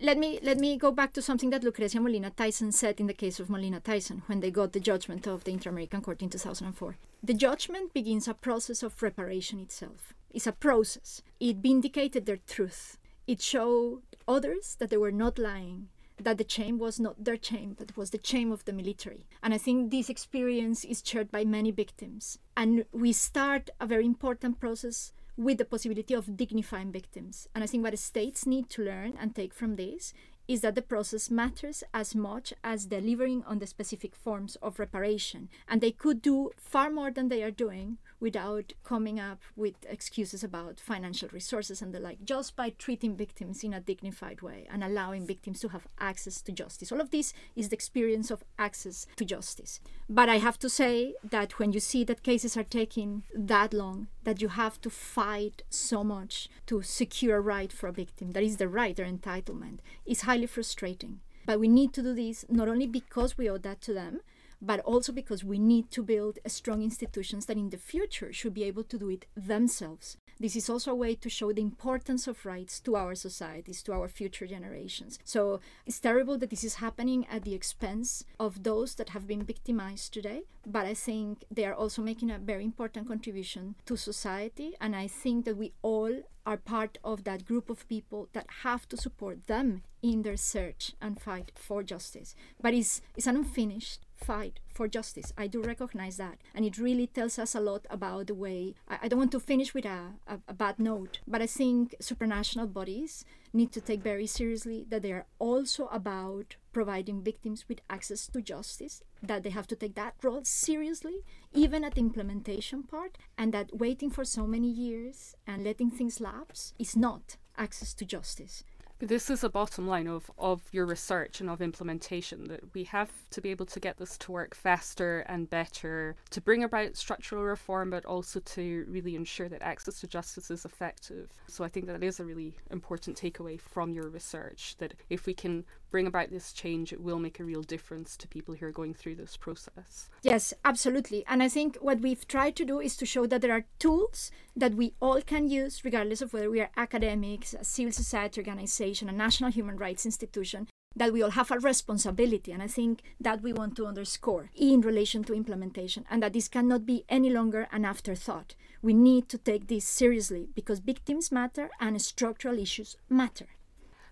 Speaker 1: Let me let me go back to something that Lucrecia Molina Theissen said in the case of Molina Theissen when they got the judgment of the Inter-American Court in 2004. The judgment begins a process of reparation itself. It's a process. It vindicated their truth. It showed others that they were not lying, that the shame was not their shame, but was the shame of the military. And I think this experience is shared by many victims. And we start a very important process with the possibility of dignifying victims. And I think what states need to learn and take from this is that the process matters as much as delivering on the specific forms of reparation. And they could do far more than they are doing without coming up with excuses about financial resources and the like, just by treating victims in a dignified way and allowing victims to have access to justice. All of this is the experience of access to justice. But I have to say that when you see that cases are taking that long, that you have to fight so much to secure a right for a victim, that is the right, their entitlement, is highly frustrating. But we need to do this not only because we owe that to them, but also because we need to build strong institutions that in the future should be able to do it themselves. This is also a way to show the importance of rights to our societies, to our future generations. So it's terrible that this is happening at the expense of those that have been victimized today, but I think they are also making a very important contribution to society, and I think that we all are part of that group of people that have to support them in their search and fight for justice. But it's, it's an unfinished fight for justice. I do recognize that. And it really tells us a lot about the way. I, I don't want to finish with a, a, a bad note, but I think supranational bodies need to take very seriously that they are also about providing victims with access to justice, that they have to take that role seriously, even at the implementation part, and that waiting for so many years and letting things lapse is not access to justice.
Speaker 2: This is a bottom line of, of your research and of implementation that we have to be able to get this to work faster and better to bring about structural reform, but also to really ensure that access to justice is effective. So I think that is a really important takeaway from your research that if we can bring about this change, it will make a real difference to people who are going through this process.
Speaker 1: Yes, absolutely. And I think what we've tried to do is to show that there are tools that we all can use, regardless of whether we are academics, a civil society organization, a national human rights institution, that we all have a responsibility. And I think that we want to underscore in relation to implementation, and that this cannot be any longer an afterthought. We need to take this seriously because victims matter and structural issues matter.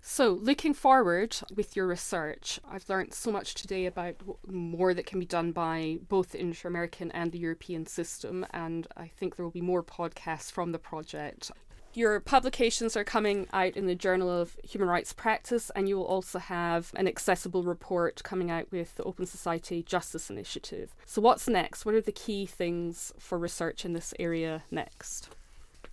Speaker 2: So, looking forward with your research, I've learned so much today about more that can be done by both the Inter American and the European system, and I think there will be more podcasts from the project. Your publications are coming out in the Journal of Human Rights Practice, and you will also have an accessible report coming out with the Open Society Justice Initiative. So, what's next? What are the key things for research in this area next?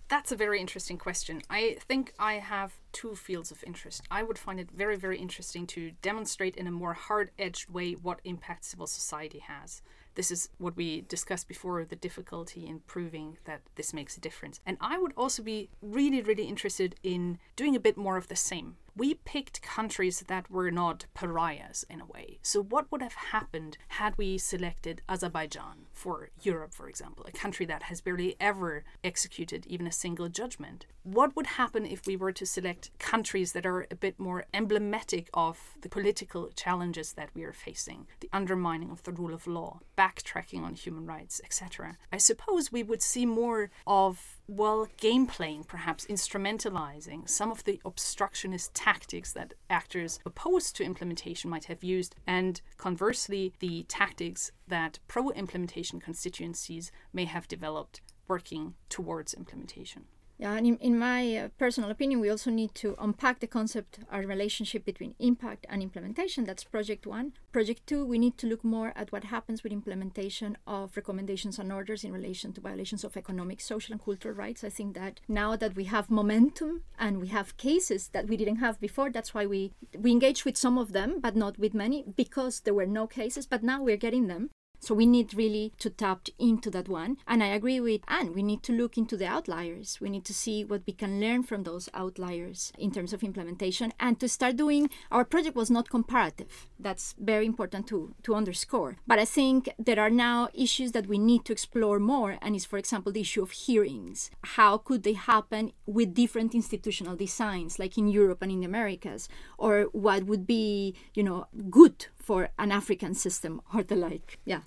Speaker 3: That's a very interesting question. I think I have two fields of interest. I would find it very, very interesting to demonstrate in a more hard edged way what impact civil society has. This is what we discussed before the difficulty in proving that this makes a difference. And I would also be really, really interested in doing a bit more of the same we picked countries that were not pariahs in a way. So, what would have happened had we selected Azerbaijan for Europe, for example, a country that has barely ever executed even a single judgment? What would happen if we were to select countries that are a bit more emblematic of the political challenges that we are facing, the undermining of the rule of law, backtracking on human rights, etc.? I suppose we would see more of well, game playing, perhaps instrumentalizing some of the obstructionist tactics that actors opposed to implementation might have used, and conversely, the tactics that pro implementation constituencies may have developed working towards implementation.
Speaker 1: Yeah, and in, in my uh, personal opinion, we also need to unpack the concept, our relationship between impact and implementation. That's project one. Project two, we need to look more at what happens with implementation of recommendations and orders in relation to violations of economic, social, and cultural rights. I think that now that we have momentum and we have cases that we didn't have before, that's why we we engage with some of them, but not with many, because there were no cases. But now we're getting them. So we need really to tap into that one. And I agree with Anne, we need to look into the outliers. We need to see what we can learn from those outliers in terms of implementation and to start doing our project was not comparative. That's very important to, to underscore. But I think there are now issues that we need to explore more, and is for example the issue of hearings. How could they happen with different institutional designs, like in Europe and in the Americas? Or what would be, you know, good for an African system or the like. Yeah.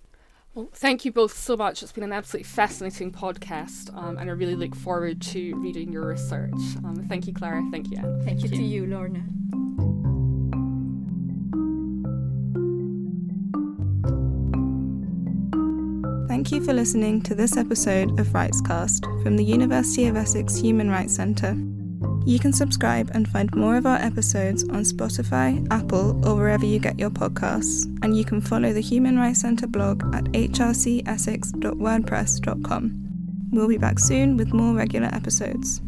Speaker 2: Well, thank you both so much. It's been an absolutely fascinating podcast, um, and I really look forward to reading your research. Um, thank you, Clara. Thank you, Anne.
Speaker 1: Thank, thank you, you to you, Lorna.
Speaker 4: Thank you for listening to this episode of RightsCast from the University of Essex Human Rights Centre. You can subscribe and find more of our episodes on Spotify, Apple, or wherever you get your podcasts. And you can follow the Human Rights Centre blog at hrcessex.wordpress.com. We'll be back soon with more regular episodes.